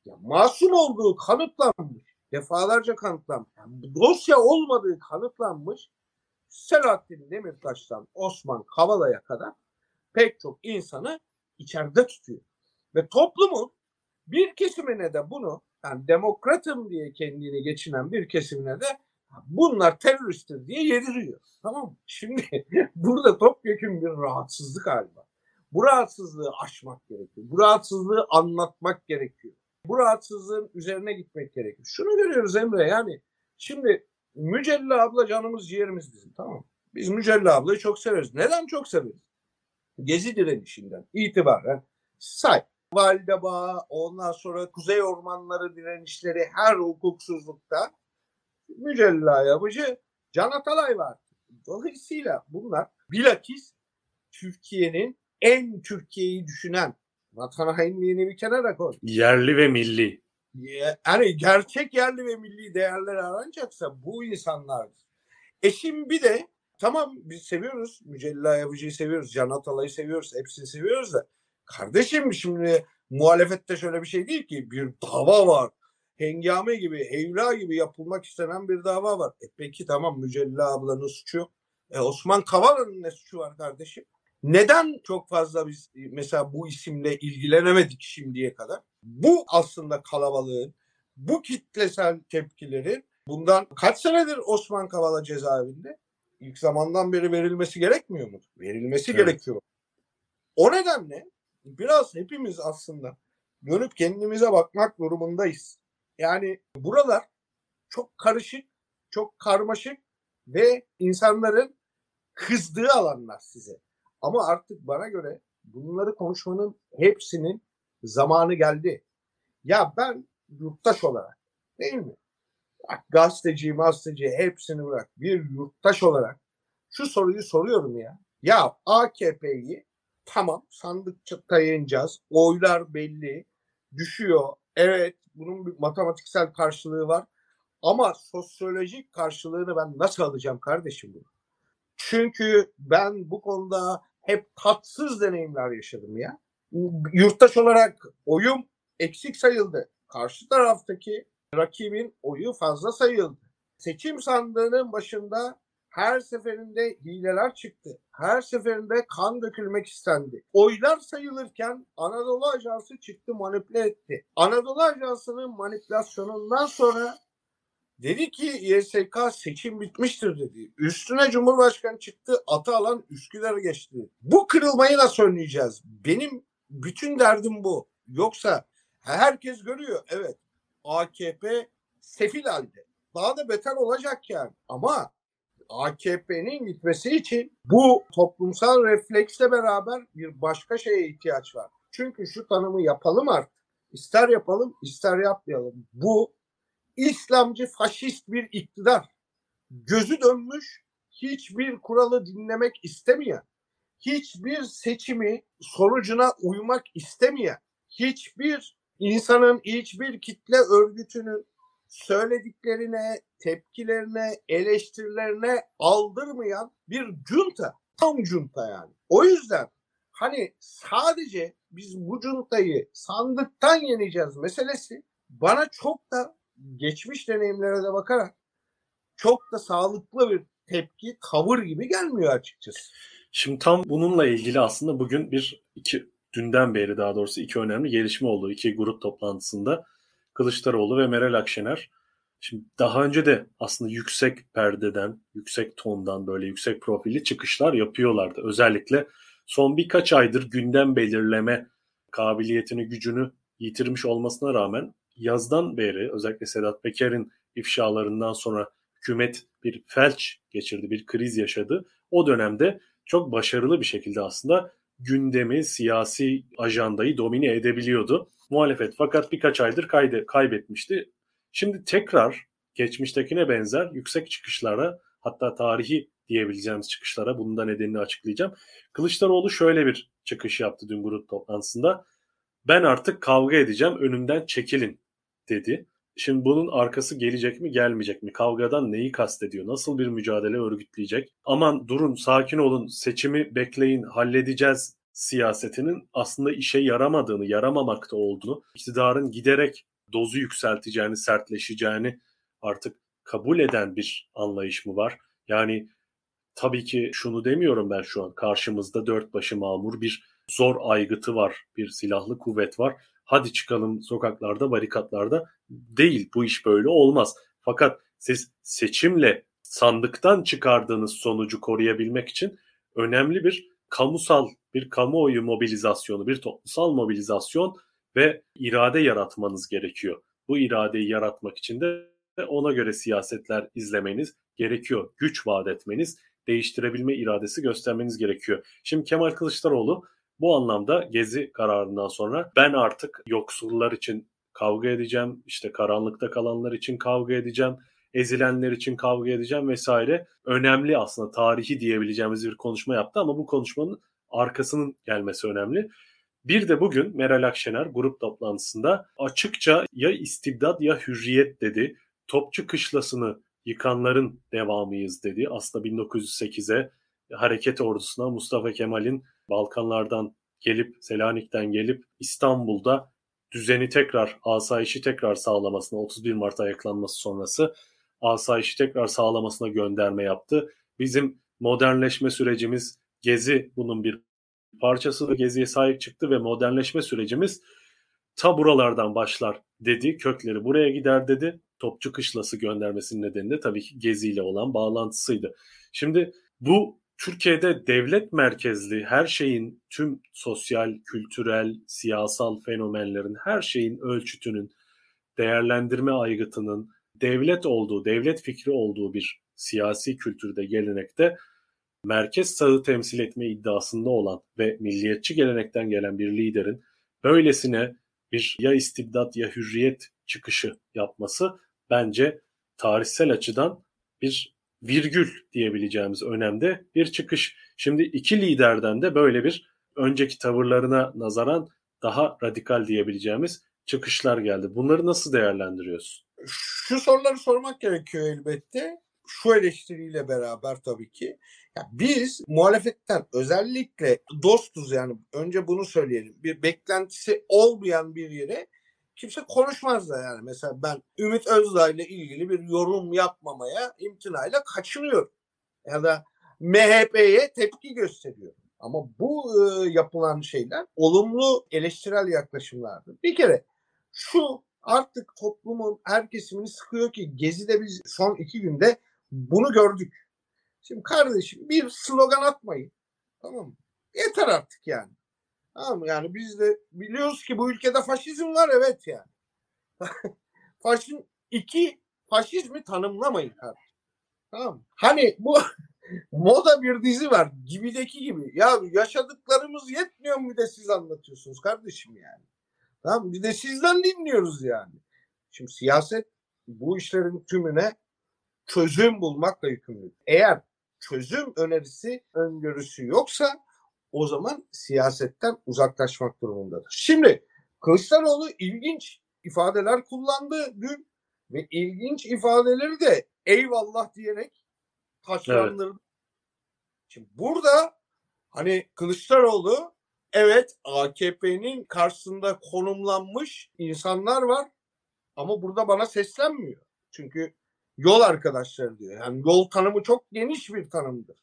ya masum olduğu kanıtlanmış, defalarca kanıtlanmış, yani dosya olmadığı kanıtlanmış Selahattin Demirtaş'tan Osman Kavala'ya kadar pek çok insanı içeride tutuyor. Ve toplumun bir kesimine de bunu yani demokratım diye kendini geçinen bir kesimine de bunlar teröristtir diye yediriyor. Tamam mı? Şimdi burada topyekun bir rahatsızlık hali var. Bu rahatsızlığı aşmak gerekiyor. Bu rahatsızlığı anlatmak gerekiyor. Bu rahatsızlığın üzerine gitmek gerekiyor. Şunu görüyoruz Emre yani şimdi Mücella abla canımız ciğerimiz bizim tamam Biz Mücella ablayı çok severiz. Neden çok severiz? Gezi direnişinden itibaren say. Valide Bağı, ondan sonra Kuzey Ormanları direnişleri her hukuksuzlukta Mücella Yapıcı, Can Atalay var. Dolayısıyla bunlar bilakis Türkiye'nin en Türkiye'yi düşünen vatan hainliğini bir kenara koy. Yerli ve milli. Yani gerçek yerli ve milli değerler aranacaksa bu insanlardır. E şimdi bir de tamam biz seviyoruz. Mücella Yapıcı'yı seviyoruz. Can Atalay'ı seviyoruz. Hepsini seviyoruz da kardeşim şimdi muhalefette şöyle bir şey değil ki bir dava var. Hengame gibi, heyla gibi yapılmak istenen bir dava var. E peki tamam Mücella ablanın suçu yok. E, Osman Kavala'nın ne suçu var kardeşim? Neden çok fazla biz mesela bu isimle ilgilenemedik şimdiye kadar? Bu aslında kalabalığın, bu kitlesel tepkilerin bundan kaç senedir Osman Kavala cezaevinde? İlk zamandan beri verilmesi gerekmiyor mu? Verilmesi evet. gerekiyor. O nedenle biraz hepimiz aslında dönüp kendimize bakmak durumundayız. Yani buralar çok karışık, çok karmaşık ve insanların kızdığı alanlar size. Ama artık bana göre bunları konuşmanın hepsinin zamanı geldi. Ya ben yurttaş olarak değil mi? Bak, gazeteci, gazeteci hepsini bırak. Bir yurttaş olarak şu soruyu soruyorum ya. Ya AKP'yi tamam sandıkça tayınacağız. Oylar belli. Düşüyor. Evet bunun bir matematiksel karşılığı var. Ama sosyolojik karşılığını ben nasıl alacağım kardeşim bunu? Çünkü ben bu konuda hep tatsız deneyimler yaşadım ya. Yurttaş olarak oyum eksik sayıldı. Karşı taraftaki rakibin oyu fazla sayıldı. Seçim sandığının başında her seferinde hileler çıktı. Her seferinde kan dökülmek istendi. Oylar sayılırken Anadolu Ajansı çıktı manipüle etti. Anadolu Ajansı'nın manipülasyonundan sonra Dedi ki YSK seçim bitmiştir dedi. Üstüne Cumhurbaşkanı çıktı atı alan Üsküdar'a geçti. Bu kırılmayı nasıl önleyeceğiz? Benim bütün derdim bu. Yoksa herkes görüyor evet AKP sefil halde. Daha da beter olacak yani. Ama AKP'nin gitmesi için bu toplumsal refleksle beraber bir başka şeye ihtiyaç var. Çünkü şu tanımı yapalım artık. İster yapalım ister yapmayalım. Bu İslamcı faşist bir iktidar. Gözü dönmüş, hiçbir kuralı dinlemek istemeyen, hiçbir seçimi sonucuna uymak istemeyen, hiçbir insanın, hiçbir kitle örgütünün söylediklerine, tepkilerine, eleştirilerine aldırmayan bir junta. Tam junta yani. O yüzden hani sadece biz bu cuntayı sandıktan yeneceğiz meselesi bana çok da geçmiş deneyimlere de bakarak çok da sağlıklı bir tepki, tavır gibi gelmiyor açıkçası. Şimdi tam bununla ilgili aslında bugün bir iki dünden beri daha doğrusu iki önemli gelişme oldu. iki grup toplantısında Kılıçdaroğlu ve Meral Akşener. Şimdi daha önce de aslında yüksek perdeden, yüksek tondan böyle yüksek profilli çıkışlar yapıyorlardı. Özellikle son birkaç aydır gündem belirleme kabiliyetini, gücünü yitirmiş olmasına rağmen yazdan beri özellikle Sedat Peker'in ifşalarından sonra hükümet bir felç geçirdi, bir kriz yaşadı. O dönemde çok başarılı bir şekilde aslında gündemi, siyasi ajandayı domine edebiliyordu. Muhalefet fakat birkaç aydır kayde, kaybetmişti. Şimdi tekrar geçmiştekine benzer yüksek çıkışlara hatta tarihi diyebileceğimiz çıkışlara bunun da nedenini açıklayacağım. Kılıçdaroğlu şöyle bir çıkış yaptı dün grup toplantısında. Ben artık kavga edeceğim önümden çekilin dedi. Şimdi bunun arkası gelecek mi gelmeyecek mi? Kavgadan neyi kastediyor? Nasıl bir mücadele örgütleyecek? Aman durun sakin olun seçimi bekleyin halledeceğiz siyasetinin aslında işe yaramadığını, yaramamakta olduğunu, iktidarın giderek dozu yükselteceğini, sertleşeceğini artık kabul eden bir anlayış mı var? Yani tabii ki şunu demiyorum ben şu an. Karşımızda dört başı mamur bir zor aygıtı var, bir silahlı kuvvet var hadi çıkalım sokaklarda, barikatlarda değil. Bu iş böyle olmaz. Fakat siz seçimle sandıktan çıkardığınız sonucu koruyabilmek için önemli bir kamusal, bir kamuoyu mobilizasyonu, bir toplumsal mobilizasyon ve irade yaratmanız gerekiyor. Bu iradeyi yaratmak için de ona göre siyasetler izlemeniz gerekiyor. Güç vaat etmeniz, değiştirebilme iradesi göstermeniz gerekiyor. Şimdi Kemal Kılıçdaroğlu bu anlamda Gezi kararından sonra ben artık yoksullar için kavga edeceğim, işte karanlıkta kalanlar için kavga edeceğim, ezilenler için kavga edeceğim vesaire. Önemli aslında tarihi diyebileceğimiz bir konuşma yaptı ama bu konuşmanın arkasının gelmesi önemli. Bir de bugün Meral Akşener grup toplantısında açıkça ya istibdat ya hürriyet dedi. Topçu kışlasını yıkanların devamıyız dedi. Aslında 1908'e hareket ordusuna Mustafa Kemal'in Balkanlardan gelip Selanik'ten gelip İstanbul'da düzeni tekrar, asayişi tekrar sağlamasına 31 Mart ayaklanması sonrası asayişi tekrar sağlamasına gönderme yaptı. Bizim modernleşme sürecimiz Gezi bunun bir parçası da Gezi'ye sahip çıktı ve modernleşme sürecimiz ta buralardan başlar dedi. Kökleri buraya gider dedi. Topçu Kışlası göndermesinin nedeni de tabii ki Gezi ile olan bağlantısıydı. Şimdi bu Türkiye'de devlet merkezli her şeyin tüm sosyal, kültürel, siyasal fenomenlerin her şeyin ölçütünün, değerlendirme aygıtının devlet olduğu, devlet fikri olduğu bir siyasi kültürde, gelenekte merkez sağı temsil etme iddiasında olan ve milliyetçi gelenekten gelen bir liderin böylesine bir ya istibdat ya hürriyet çıkışı yapması bence tarihsel açıdan bir virgül diyebileceğimiz önemde bir çıkış. Şimdi iki liderden de böyle bir önceki tavırlarına nazaran daha radikal diyebileceğimiz çıkışlar geldi. Bunları nasıl değerlendiriyorsun? Şu soruları sormak gerekiyor elbette. Şu eleştiriyle beraber tabii ki. Ya biz muhalefetten özellikle dostuz yani önce bunu söyleyelim. Bir beklentisi olmayan bir yere kimse konuşmaz da yani. Mesela ben Ümit Özdağ ile ilgili bir yorum yapmamaya imtinayla kaçınıyorum. Ya da MHP'ye tepki gösteriyor. Ama bu e, yapılan şeyler olumlu eleştirel yaklaşımlardır. Bir kere şu artık toplumun her kesimini sıkıyor ki Gezi'de biz son iki günde bunu gördük. Şimdi kardeşim bir slogan atmayın. Tamam mı? Yeter artık yani. Tamam Yani biz de biliyoruz ki bu ülkede faşizm var evet yani. Faşizm iki faşizmi tanımlamayın kardeşim. Tamam Hani bu moda bir dizi var gibideki gibi. Ya yaşadıklarımız yetmiyor mu bir de siz anlatıyorsunuz kardeşim yani. Tamam bir de sizden dinliyoruz yani. Şimdi siyaset bu işlerin tümüne çözüm bulmakla yükümlü. Eğer çözüm önerisi, öngörüsü yoksa o zaman siyasetten uzaklaşmak durumundadır. Şimdi Kılıçdaroğlu ilginç ifadeler kullandı dün ve ilginç ifadeleri de eyvallah diyerek taşlandırdı. Evet. Şimdi burada hani Kılıçdaroğlu evet AKP'nin karşısında konumlanmış insanlar var ama burada bana seslenmiyor. Çünkü yol arkadaşları diyor. Yani yol tanımı çok geniş bir tanımdır.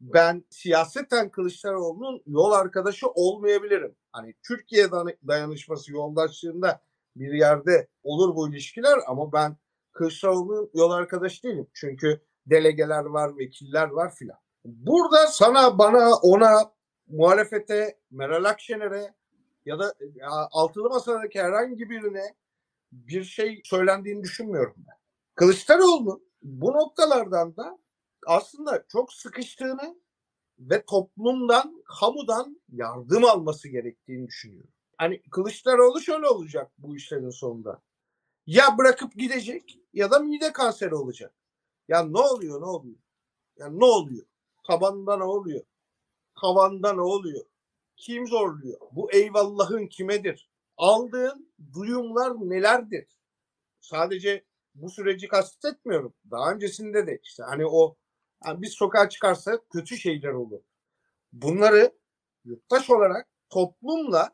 Ben siyaseten Kılıçdaroğlu'nun yol arkadaşı olmayabilirim. Hani Türkiye dayanışması yoldaşlığında bir yerde olur bu ilişkiler ama ben Kılıçdaroğlu'nun yol arkadaşı değilim. Çünkü delegeler var, vekiller var filan. Burada sana, bana, ona, muhalefete, Meral Akşener'e ya da ya, altılı masadaki herhangi birine bir şey söylendiğini düşünmüyorum ben. Kılıçdaroğlu bu noktalardan da aslında çok sıkıştığını ve toplumdan, kamudan yardım alması gerektiğini düşünüyorum. Hani Kılıçdaroğlu şöyle olacak bu işlerin sonunda. Ya bırakıp gidecek ya da mide kanseri olacak. Ya ne oluyor ne oluyor? Ya ne oluyor? Tabanda ne oluyor? Tavanda ne oluyor? Kim zorluyor? Bu eyvallahın kimedir? Aldığın duyumlar nelerdir? Sadece bu süreci kastetmiyorum. Daha öncesinde de işte hani o yani biz sokağa çıkarsak kötü şeyler olur. Bunları yurttaş olarak toplumla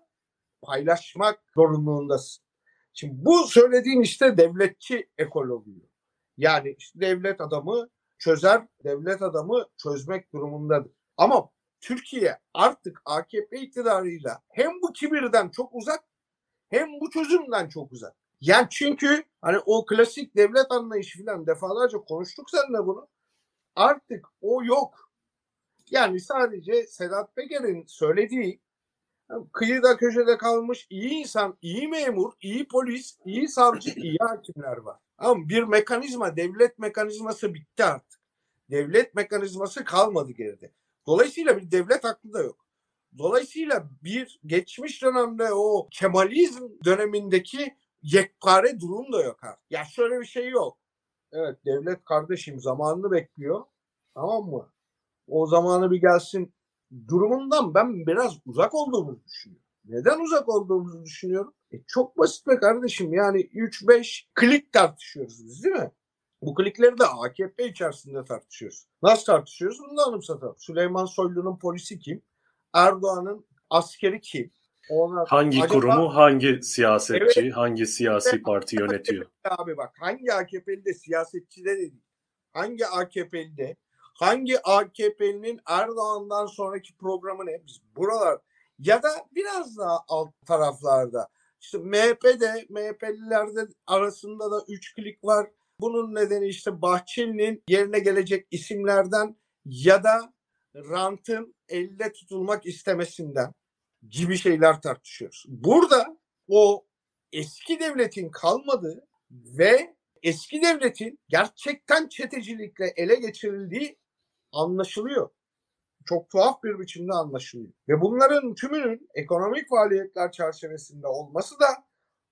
paylaşmak zorunluluğundasın. Şimdi bu söylediğin işte devletçi ekol oluyor. Yani işte devlet adamı çözer, devlet adamı çözmek durumundadır. Ama Türkiye artık AKP iktidarıyla hem bu kibirden çok uzak hem bu çözümden çok uzak. Yani çünkü hani o klasik devlet anlayışı falan defalarca konuştuk seninle bunu. Artık o yok. Yani sadece Sedat Peker'in söylediği kıyıda köşede kalmış iyi insan, iyi memur, iyi polis, iyi savcı, iyi hakimler var. Ama bir mekanizma, devlet mekanizması bitti artık. Devlet mekanizması kalmadı geride. Dolayısıyla bir devlet aklı da yok. Dolayısıyla bir geçmiş dönemde o Kemalizm dönemindeki yekpare durum da yok artık. Ya şöyle bir şey yok. Evet devlet kardeşim zamanını bekliyor. Tamam mı? O zamanı bir gelsin durumundan ben biraz uzak olduğumuzu düşünüyorum. Neden uzak olduğumuzu düşünüyorum? E çok basit be kardeşim. Yani 3-5 klik tartışıyoruz biz değil mi? Bu klikleri de AKP içerisinde tartışıyoruz. Nasıl tartışıyoruz? Bunu da anımsatalım. Süleyman Soylu'nun polisi kim? Erdoğan'ın askeri kim? Ona, hangi acaba, kurumu hangi siyasetçi, evet, hangi siyasi parti yönetiyor? Abi bak hangi AKP'li de siyasetçi de değil. Hangi AKP'li de Hangi AKP'nin Erdoğan'dan sonraki programı ne? Biz buralar ya da biraz daha alt taraflarda. İşte MHP'de, MHP'lilerde arasında da 3 klik var. Bunun nedeni işte Bahçeli'nin yerine gelecek isimlerden ya da rantın elde tutulmak istemesinden gibi şeyler tartışıyoruz. Burada o eski devletin kalmadığı ve eski devletin gerçekten çetecilikle ele geçirildiği anlaşılıyor. Çok tuhaf bir biçimde anlaşılıyor. Ve bunların tümünün ekonomik faaliyetler çerçevesinde olması da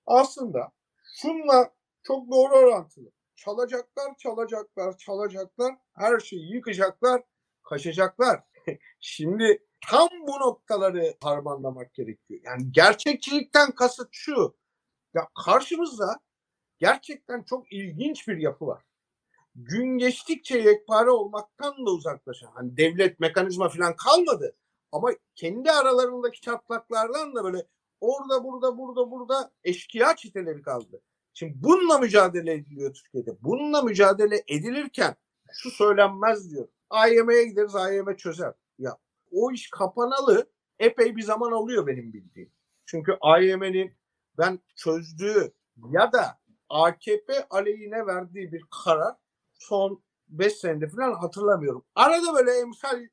aslında şunla çok doğru orantılı. Çalacaklar, çalacaklar, çalacaklar, her şeyi yıkacaklar, kaçacaklar. Şimdi tam bu noktaları harmanlamak gerekiyor. Yani gerçekçilikten kasıt şu. Ya karşımızda gerçekten çok ilginç bir yapı var. Gün geçtikçe yekpare olmaktan da uzaklaşan, hani devlet mekanizma falan kalmadı. Ama kendi aralarındaki çatlaklardan da böyle orada burada burada burada eşkıya çeteleri kaldı. Şimdi bununla mücadele ediliyor Türkiye'de. Bununla mücadele edilirken şu söylenmez diyor. AYM'ye gideriz AYM çözer. O iş kapanalı epey bir zaman oluyor benim bildiğim. Çünkü AYM'nin ben çözdüğü ya da AKP aleyhine verdiği bir karar son 5 senede falan hatırlamıyorum. Arada böyle emsal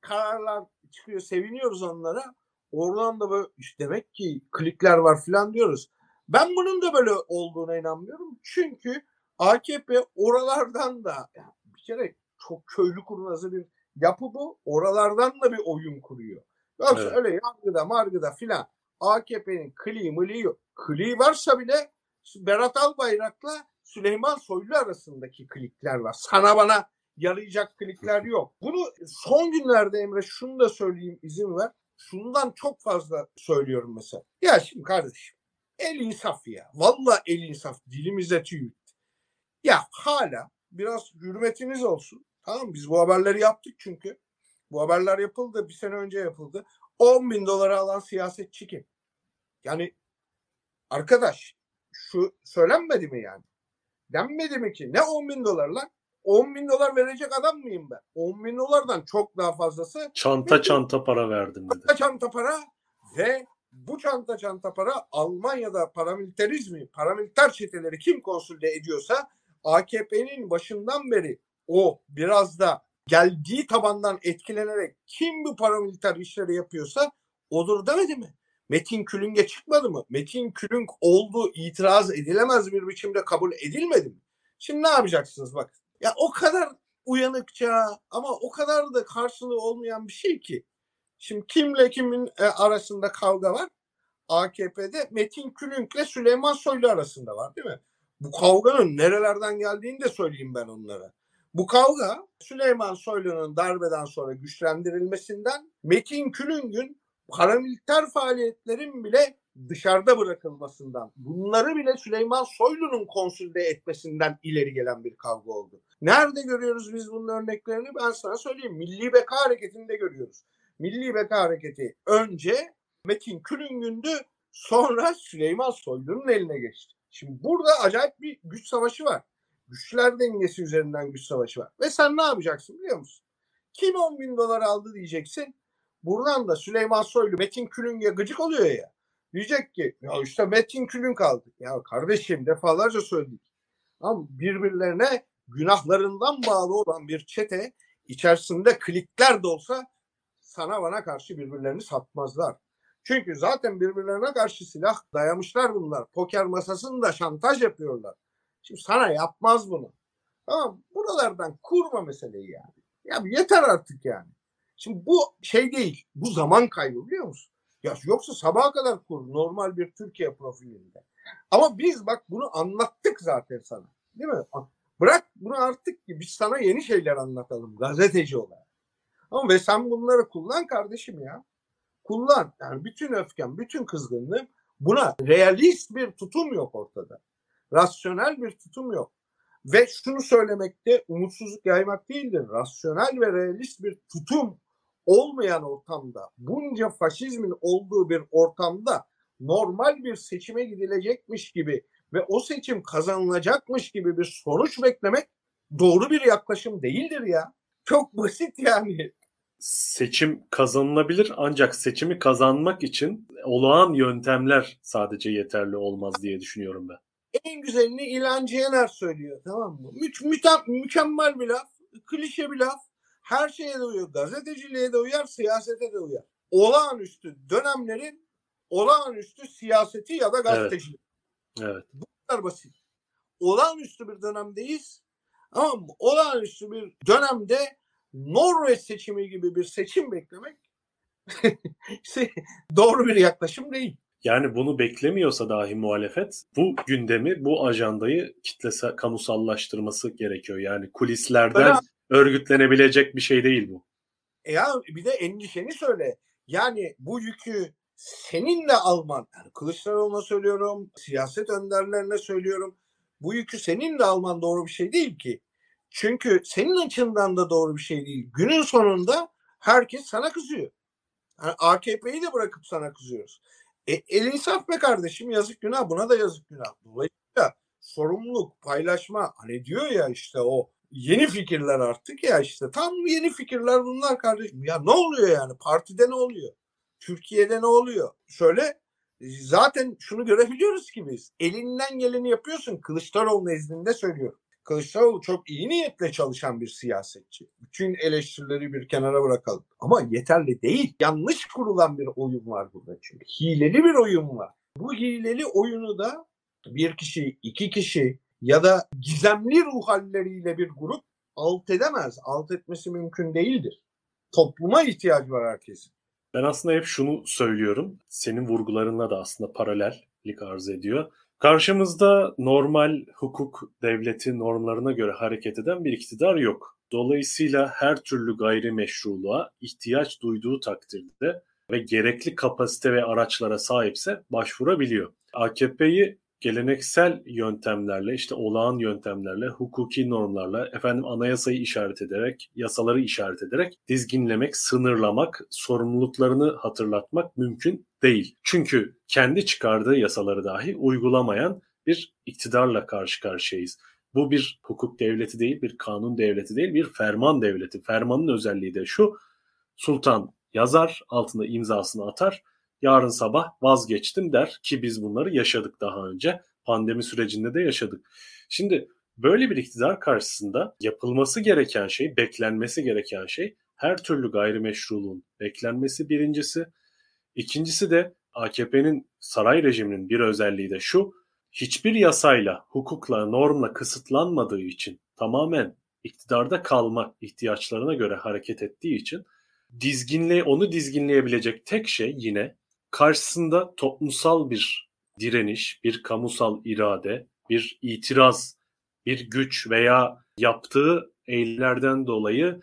kararlar çıkıyor. Seviniyoruz onlara. Oradan da böyle işte demek ki klikler var falan diyoruz. Ben bunun da böyle olduğuna inanmıyorum. Çünkü AKP oralardan da bir kere çok köylü kurnazı bir yapı bu. Oralardan da bir oyun kuruyor. Yoksa evet. öyle yargıda margıda filan AKP'nin kli mili yok. Kli varsa bile Berat Albayrak'la Süleyman Soylu arasındaki klikler var. Sana bana yarayacak klikler yok. Bunu son günlerde Emre şunu da söyleyeyim izin ver. Şundan çok fazla söylüyorum mesela. Ya şimdi kardeşim el insaf ya. Valla el insaf. Dilimize tüy. Ya hala biraz hürmetiniz olsun. Tamam biz bu haberleri yaptık çünkü. Bu haberler yapıldı. Bir sene önce yapıldı. 10 bin dolara alan siyasetçi kim? Yani arkadaş şu söylenmedi mi yani? Denmedi mi ki? Ne 10 bin dolar lan? 10 bin dolar verecek adam mıyım ben? 10 bin dolardan çok daha fazlası. Çanta çanta para verdim dedi. Çanta çanta para ve bu çanta çanta para Almanya'da paramiliterizmi, paramiliter çeteleri kim konsolide ediyorsa AKP'nin başından beri o biraz da geldiği tabandan etkilenerek kim bu paramiliter işleri yapıyorsa odur demedi mi? Metin Külüng'e çıkmadı mı? Metin Külünk olduğu itiraz edilemez bir biçimde kabul edilmedi mi? Şimdi ne yapacaksınız bak. Ya o kadar uyanıkça ama o kadar da karşılığı olmayan bir şey ki. Şimdi kimle kimin e, arasında kavga var? AKP'de Metin Külünk'le Süleyman Soylu arasında var değil mi? Bu kavganın nerelerden geldiğini de söyleyeyim ben onlara. Bu kavga Süleyman Soylu'nun darbeden sonra güçlendirilmesinden Metin Külüng'ün paramiliter faaliyetlerin bile dışarıda bırakılmasından, bunları bile Süleyman Soylu'nun konsülde etmesinden ileri gelen bir kavga oldu. Nerede görüyoruz biz bunun örneklerini? Ben sana söyleyeyim. Milli Beka Hareketi'nde görüyoruz. Milli Beka Hareketi önce Metin Külüngün'dü, sonra Süleyman Soylu'nun eline geçti. Şimdi burada acayip bir güç savaşı var. Güçler dengesi üzerinden güç savaşı var. Ve sen ne yapacaksın biliyor musun? Kim 10 bin dolar aldı diyeceksin. Buradan da Süleyman Soylu Metin Külüng'e gıcık oluyor ya. Diyecek ki ya işte Metin Külünk aldı. Ya kardeşim defalarca söyledik. Ama birbirlerine günahlarından bağlı olan bir çete içerisinde klikler de olsa sana bana karşı birbirlerini satmazlar. Çünkü zaten birbirlerine karşı silah dayamışlar bunlar. Poker masasında şantaj yapıyorlar. Şimdi sana yapmaz bunu. Tamam buralardan kurma meseleyi yani. Ya yeter artık yani. Şimdi bu şey değil. Bu zaman kaybı biliyor musun? Ya yoksa sabaha kadar kur normal bir Türkiye profilinde. Ama biz bak bunu anlattık zaten sana. Değil mi? Bırak bunu artık ki biz sana yeni şeyler anlatalım gazeteci olarak. Ama ve sen bunları kullan kardeşim ya. Kullan. Yani bütün öfken, bütün kızgınlığım buna realist bir tutum yok ortada. Rasyonel bir tutum yok. Ve şunu söylemekte umutsuzluk yaymak değildir. Rasyonel ve realist bir tutum olmayan ortamda, bunca faşizmin olduğu bir ortamda normal bir seçime gidilecekmiş gibi ve o seçim kazanılacakmış gibi bir sonuç beklemek doğru bir yaklaşım değildir ya. Çok basit yani. Seçim kazanılabilir ancak seçimi kazanmak için olağan yöntemler sadece yeterli olmaz diye düşünüyorum ben. En güzelini İlhan Cihaner söylüyor tamam mı? Mü- müte- mükemmel bir laf, klişe bir laf. Her şeye de uyuyor. Gazeteciliğe de uyar, siyasete de uyar. Olağanüstü dönemlerin olağanüstü siyaseti ya da gazetecilik. Evet. Bu kadar basit. Olağanüstü bir dönemdeyiz. Ama olağanüstü bir dönemde Norveç seçimi gibi bir seçim beklemek doğru bir yaklaşım değil. Yani bunu beklemiyorsa dahi muhalefet bu gündemi, bu ajandayı kitlesel kamusallaştırması gerekiyor. Yani kulislerden Öyle. örgütlenebilecek bir şey değil bu. E ya bir de endişeni söyle. Yani bu yükü seninle alman, yani Kılıçdaroğlu'na söylüyorum, siyaset önderlerine söylüyorum. Bu yükü seninle alman doğru bir şey değil ki. Çünkü senin açından da doğru bir şey değil. Günün sonunda herkes sana kızıyor. Yani AKP'yi de bırakıp sana kızıyoruz. E, el insaf be kardeşim yazık günah buna da yazık günah. Dolayısıyla sorumluluk, paylaşma hani diyor ya işte o yeni fikirler artık ya işte tam yeni fikirler bunlar kardeşim. Ya ne oluyor yani partide ne oluyor? Türkiye'de ne oluyor? Şöyle zaten şunu görebiliyoruz ki biz elinden geleni yapıyorsun Kılıçdaroğlu nezdinde söylüyorum. Kılıçdaroğlu çok iyi niyetle çalışan bir siyasetçi. Bütün eleştirileri bir kenara bırakalım. Ama yeterli değil. Yanlış kurulan bir oyun var burada çünkü. Hileli bir oyun var. Bu hileli oyunu da bir kişi, iki kişi ya da gizemli ruh halleriyle bir grup alt edemez. Alt etmesi mümkün değildir. Topluma ihtiyacı var herkesin. Ben aslında hep şunu söylüyorum. Senin vurgularınla da aslında paralellik arz ediyor. Karşımızda normal hukuk devleti normlarına göre hareket eden bir iktidar yok. Dolayısıyla her türlü gayrimeşruluğa ihtiyaç duyduğu takdirde ve gerekli kapasite ve araçlara sahipse başvurabiliyor. AKP'yi geleneksel yöntemlerle, işte olağan yöntemlerle, hukuki normlarla, efendim anayasayı işaret ederek, yasaları işaret ederek dizginlemek, sınırlamak, sorumluluklarını hatırlatmak mümkün değil. Çünkü kendi çıkardığı yasaları dahi uygulamayan bir iktidarla karşı karşıyayız. Bu bir hukuk devleti değil, bir kanun devleti değil, bir ferman devleti. Fermanın özelliği de şu, sultan yazar, altında imzasını atar, yarın sabah vazgeçtim der ki biz bunları yaşadık daha önce. Pandemi sürecinde de yaşadık. Şimdi böyle bir iktidar karşısında yapılması gereken şey, beklenmesi gereken şey her türlü gayrimeşruluğun beklenmesi birincisi. İkincisi de AKP'nin saray rejiminin bir özelliği de şu, hiçbir yasayla, hukukla, normla kısıtlanmadığı için tamamen iktidarda kalma ihtiyaçlarına göre hareket ettiği için dizginle onu dizginleyebilecek tek şey yine karşısında toplumsal bir direniş, bir kamusal irade, bir itiraz, bir güç veya yaptığı eylemlerden dolayı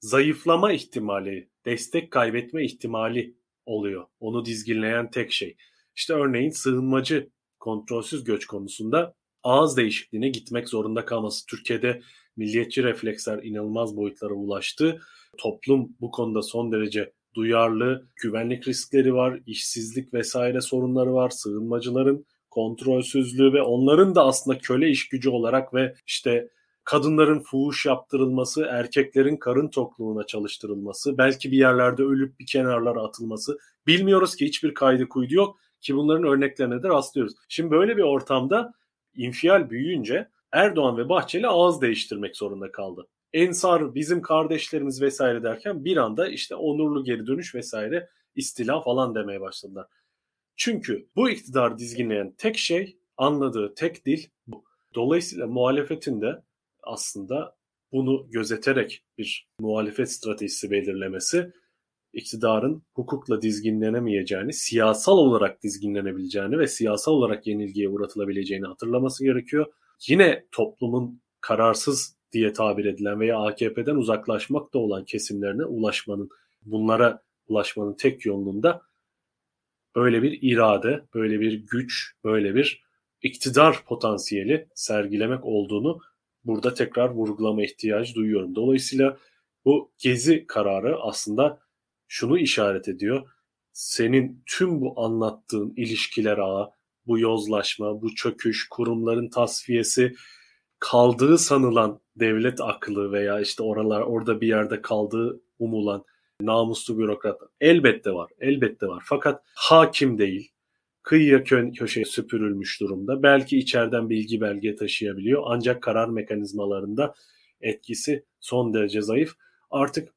zayıflama ihtimali, destek kaybetme ihtimali oluyor. Onu dizginleyen tek şey. İşte örneğin sığınmacı kontrolsüz göç konusunda ağız değişikliğine gitmek zorunda kalması. Türkiye'de milliyetçi refleksler inanılmaz boyutlara ulaştı. Toplum bu konuda son derece duyarlı, güvenlik riskleri var, işsizlik vesaire sorunları var, sığınmacıların kontrolsüzlüğü ve onların da aslında köle iş gücü olarak ve işte kadınların fuhuş yaptırılması, erkeklerin karın tokluğuna çalıştırılması, belki bir yerlerde ölüp bir kenarlara atılması. Bilmiyoruz ki hiçbir kaydı kuydu yok ki bunların örneklerine de rastlıyoruz. Şimdi böyle bir ortamda infial büyüyünce Erdoğan ve Bahçeli ağız değiştirmek zorunda kaldı. Ensar bizim kardeşlerimiz vesaire derken bir anda işte onurlu geri dönüş vesaire istila falan demeye başladılar. Çünkü bu iktidar dizginleyen tek şey, anladığı tek dil bu. Dolayısıyla muhalefetin de aslında bunu gözeterek bir muhalefet stratejisi belirlemesi iktidarın hukukla dizginlenemeyeceğini, siyasal olarak dizginlenebileceğini ve siyasal olarak yenilgiye uğratılabileceğini hatırlaması gerekiyor. Yine toplumun kararsız diye tabir edilen veya AKP'den uzaklaşmakta olan kesimlerine ulaşmanın, bunlara ulaşmanın tek yolunda böyle bir irade, böyle bir güç, böyle bir iktidar potansiyeli sergilemek olduğunu burada tekrar vurgulama ihtiyacı duyuyorum. Dolayısıyla bu gezi kararı aslında şunu işaret ediyor. Senin tüm bu anlattığın ilişkiler ağı, bu yozlaşma, bu çöküş, kurumların tasfiyesi, kaldığı sanılan devlet aklı veya işte oralar orada bir yerde kaldığı umulan namuslu bürokrat elbette var. Elbette var. Fakat hakim değil. Kıyıya kö- köşeye süpürülmüş durumda. Belki içeriden bilgi belge taşıyabiliyor. Ancak karar mekanizmalarında etkisi son derece zayıf. Artık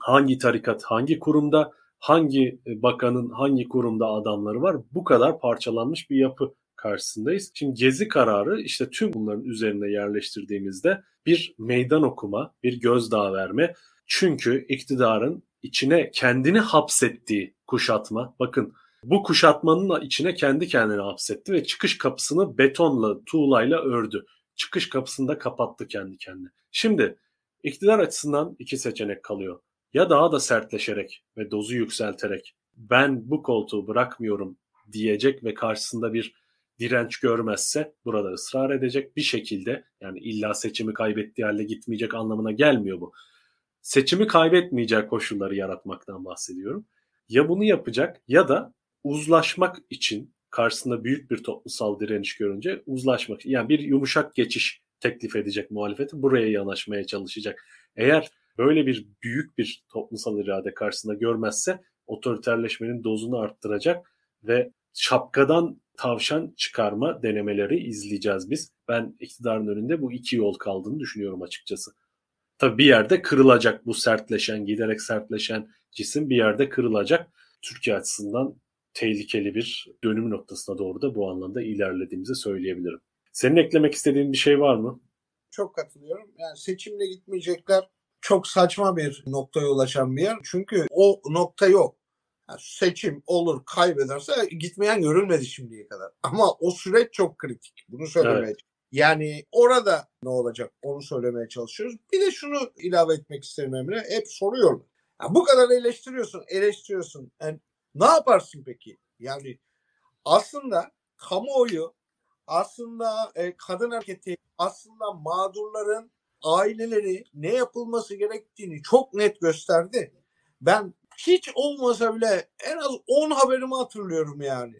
hangi tarikat hangi kurumda, hangi bakanın hangi kurumda adamları var bu kadar parçalanmış bir yapı karşısındayız. Şimdi gezi kararı işte tüm bunların üzerine yerleştirdiğimizde bir meydan okuma, bir gözdağı verme. Çünkü iktidarın içine kendini hapsettiği kuşatma, bakın bu kuşatmanın içine kendi kendini hapsetti ve çıkış kapısını betonla, tuğlayla ördü. Çıkış kapısını da kapattı kendi kendine. Şimdi iktidar açısından iki seçenek kalıyor. Ya daha da sertleşerek ve dozu yükselterek ben bu koltuğu bırakmıyorum diyecek ve karşısında bir direnç görmezse burada ısrar edecek bir şekilde yani illa seçimi kaybettiği halde gitmeyecek anlamına gelmiyor bu. Seçimi kaybetmeyecek koşulları yaratmaktan bahsediyorum. Ya bunu yapacak ya da uzlaşmak için karşısında büyük bir toplumsal direniş görünce uzlaşmak yani bir yumuşak geçiş teklif edecek muhalefeti buraya yanaşmaya çalışacak. Eğer böyle bir büyük bir toplumsal irade karşısında görmezse otoriterleşmenin dozunu arttıracak ve şapkadan tavşan çıkarma denemeleri izleyeceğiz biz. Ben iktidarın önünde bu iki yol kaldığını düşünüyorum açıkçası. Tabii bir yerde kırılacak bu sertleşen, giderek sertleşen cisim bir yerde kırılacak. Türkiye açısından tehlikeli bir dönüm noktasına doğru da bu anlamda ilerlediğimizi söyleyebilirim. Senin eklemek istediğin bir şey var mı? Çok katılıyorum. Yani seçimle gitmeyecekler çok saçma bir noktaya ulaşan bir yer. Çünkü o nokta yok. Yani seçim olur kaybederse gitmeyen görülmedi şimdiye kadar. Ama o süreç çok kritik. Bunu söylemeye evet. Yani orada ne olacak onu söylemeye çalışıyoruz. Bir de şunu ilave etmek isterim Emre. Hep soruyorum. Yani bu kadar eleştiriyorsun, eleştiriyorsun. Yani ne yaparsın peki? Yani aslında kamuoyu, aslında e, kadın hareketi, aslında mağdurların aileleri ne yapılması gerektiğini çok net gösterdi. Ben hiç olmasa bile en az 10 haberimi hatırlıyorum yani.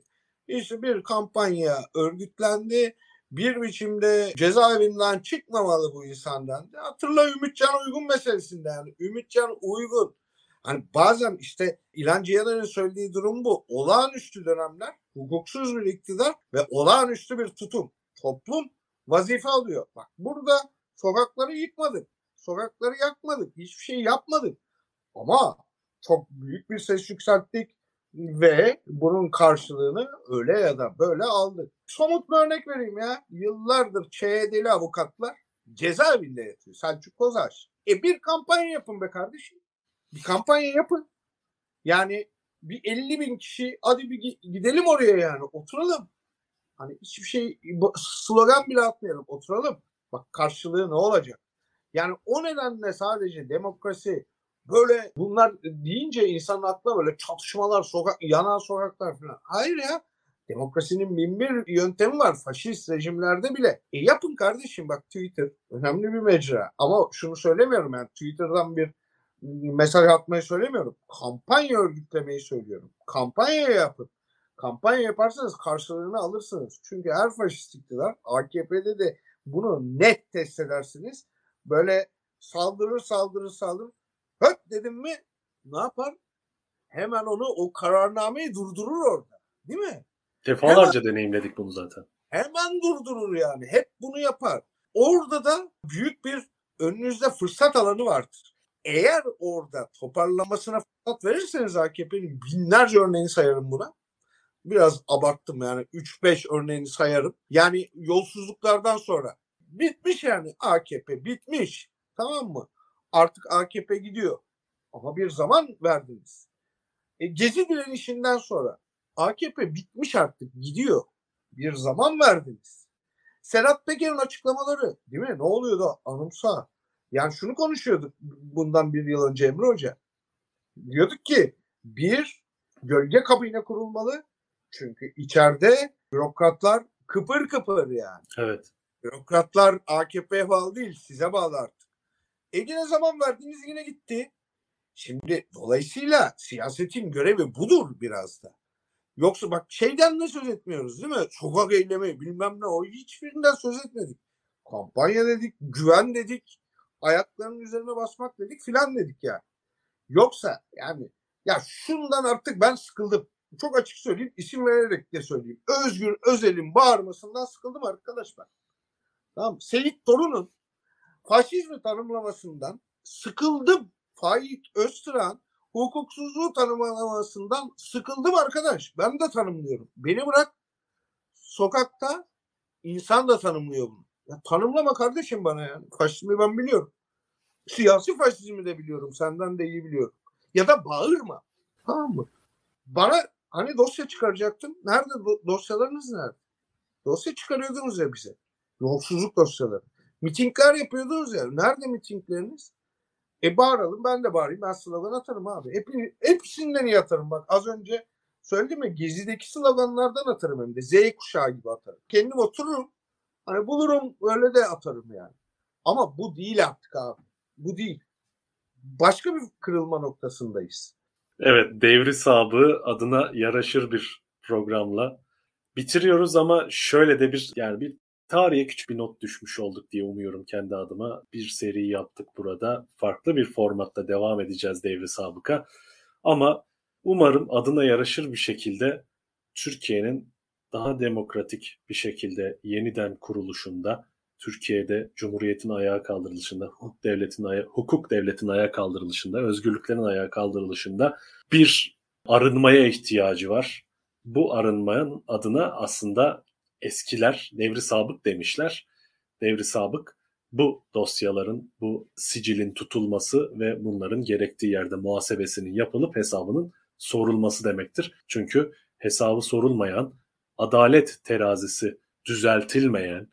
İşte bir kampanya örgütlendi. Bir biçimde cezaevinden çıkmamalı bu insandan. Hatırla Ümitcan Uygun meselesinde yani. Ümitcan Uygun. Hani bazen işte İlhan Cihaner'in söylediği durum bu. Olağanüstü dönemler, hukuksuz bir iktidar ve olağanüstü bir tutum. Toplum vazife alıyor. Bak burada sokakları yıkmadık. Sokakları yakmadık. Hiçbir şey yapmadık. Ama çok büyük bir ses yükselttik ve bunun karşılığını öyle ya da böyle aldık. Somut bir örnek vereyim ya. Yıllardır ÇED'li avukatlar cezaevinde yatıyor. Selçuk Kozaş. E bir kampanya yapın be kardeşim. Bir kampanya yapın. Yani bir 50 bin kişi hadi bir gidelim oraya yani oturalım. Hani hiçbir şey slogan bile atmayalım oturalım. Bak karşılığı ne olacak? Yani o nedenle sadece demokrasi böyle bunlar deyince insanın aklına böyle çatışmalar, sokak, yanan sokaklar falan. Hayır ya. Demokrasinin bin bir yöntemi var faşist rejimlerde bile. E yapın kardeşim bak Twitter önemli bir mecra. Ama şunu söylemiyorum yani Twitter'dan bir mesaj atmayı söylemiyorum. Kampanya örgütlemeyi söylüyorum. Kampanya yapın. Kampanya yaparsanız karşılığını alırsınız. Çünkü her faşist iktidar AKP'de de bunu net test edersiniz. Böyle saldırır saldırır saldırır. Höt dedim mi ne yapar? Hemen onu o kararnameyi durdurur orada. Değil mi? Defalarca hemen, deneyimledik bunu zaten. Hemen durdurur yani. Hep bunu yapar. Orada da büyük bir önünüzde fırsat alanı vardır. Eğer orada toparlamasına fırsat verirseniz AKP'nin binlerce örneğini sayarım buna. Biraz abarttım yani 3-5 örneğini sayarım. Yani yolsuzluklardan sonra bitmiş yani AKP bitmiş. Tamam mı? Artık AKP gidiyor. Ama bir zaman verdiniz. E, Gezi direnişinden sonra AKP bitmiş artık gidiyor. Bir zaman verdiniz. Serhat Peker'in açıklamaları değil mi? Ne oluyordu? Anımsa. Yani şunu konuşuyorduk bundan bir yıl önce Emre Hoca. Diyorduk ki bir gölge kabine kurulmalı. Çünkü içeride bürokratlar kıpır kıpır yani. Evet. Bürokratlar AKP'ye bağlı değil, size bağlı artık. E yine zaman verdiniz yine gitti. Şimdi dolayısıyla siyasetin görevi budur biraz da. Yoksa bak şeyden de söz etmiyoruz değil mi? Sokak eylemi bilmem ne o hiçbirinden söz etmedik. Kampanya dedik, güven dedik, ayaklarının üzerine basmak dedik filan dedik yani. Yoksa yani ya şundan artık ben sıkıldım. Çok açık söyleyeyim, isim vererek de söyleyeyim. Özgür Özel'in bağırmasından sıkıldım arkadaşlar. Tamam. Seyit Torun'un faşizmi tanımlamasından sıkıldım. Faik Öztürk'ün hukuksuzluğu tanımlamasından sıkıldım arkadaş. Ben de tanımlıyorum. Beni bırak sokakta insan da tanımlıyor bunu. Ya tanımlama kardeşim bana yani. Faşizmi ben biliyorum. Siyasi faşizmi de biliyorum. Senden de iyi biliyorum. Ya da bağırma. Tamam mı? Bana hani dosya çıkaracaktın. Nerede dosyalarınız nerede? Dosya çıkarıyordunuz ya bize. Yolsuzluk dosyaları. Mitingler yapıyordunuz ya. Nerede mitingleriniz? E bağıralım ben de bağırayım. Ben slogan atarım abi. Hep, hepsinden iyi atarım. Bak az önce söyledim ya Gezi'deki sloganlardan atarım hem de. Z kuşağı gibi atarım. Kendim otururum. Hani bulurum öyle de atarım yani. Ama bu değil artık abi. Bu değil. Başka bir kırılma noktasındayız. Evet, devri sabı adına yaraşır bir programla bitiriyoruz ama şöyle de bir yani bir tarihe küçük bir not düşmüş olduk diye umuyorum kendi adıma. Bir seri yaptık burada. Farklı bir formatta devam edeceğiz devri sabıka. Ama umarım adına yaraşır bir şekilde Türkiye'nin daha demokratik bir şekilde yeniden kuruluşunda, Türkiye'de Cumhuriyet'in ayağa kaldırılışında, hukuk devletin aya hukuk devletin ayağa kaldırılışında, özgürlüklerin ayağa kaldırılışında bir arınmaya ihtiyacı var. Bu arınmanın adına aslında eskiler devri sabık demişler. Devri sabık bu dosyaların, bu sicilin tutulması ve bunların gerektiği yerde muhasebesinin yapılıp hesabının sorulması demektir. Çünkü hesabı sorulmayan, adalet terazisi düzeltilmeyen,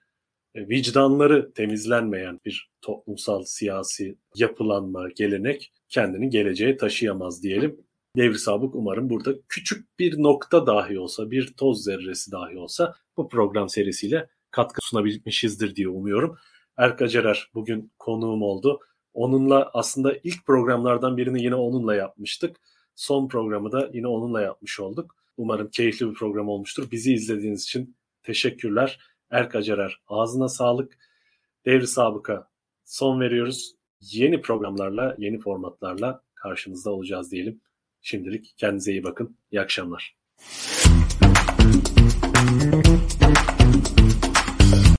vicdanları temizlenmeyen bir toplumsal siyasi yapılanma, gelenek kendini geleceğe taşıyamaz diyelim. Devri Sabık umarım burada küçük bir nokta dahi olsa, bir toz zerresi dahi olsa bu program serisiyle katkı sunabilmişizdir diye umuyorum. Erk Acerer bugün konuğum oldu. Onunla aslında ilk programlardan birini yine onunla yapmıştık. Son programı da yine onunla yapmış olduk. Umarım keyifli bir program olmuştur. Bizi izlediğiniz için teşekkürler. Erk Acerer ağzına sağlık. Devri Sabık'a son veriyoruz. Yeni programlarla, yeni formatlarla karşınızda olacağız diyelim. Şimdilik kendinize iyi bakın. İyi akşamlar.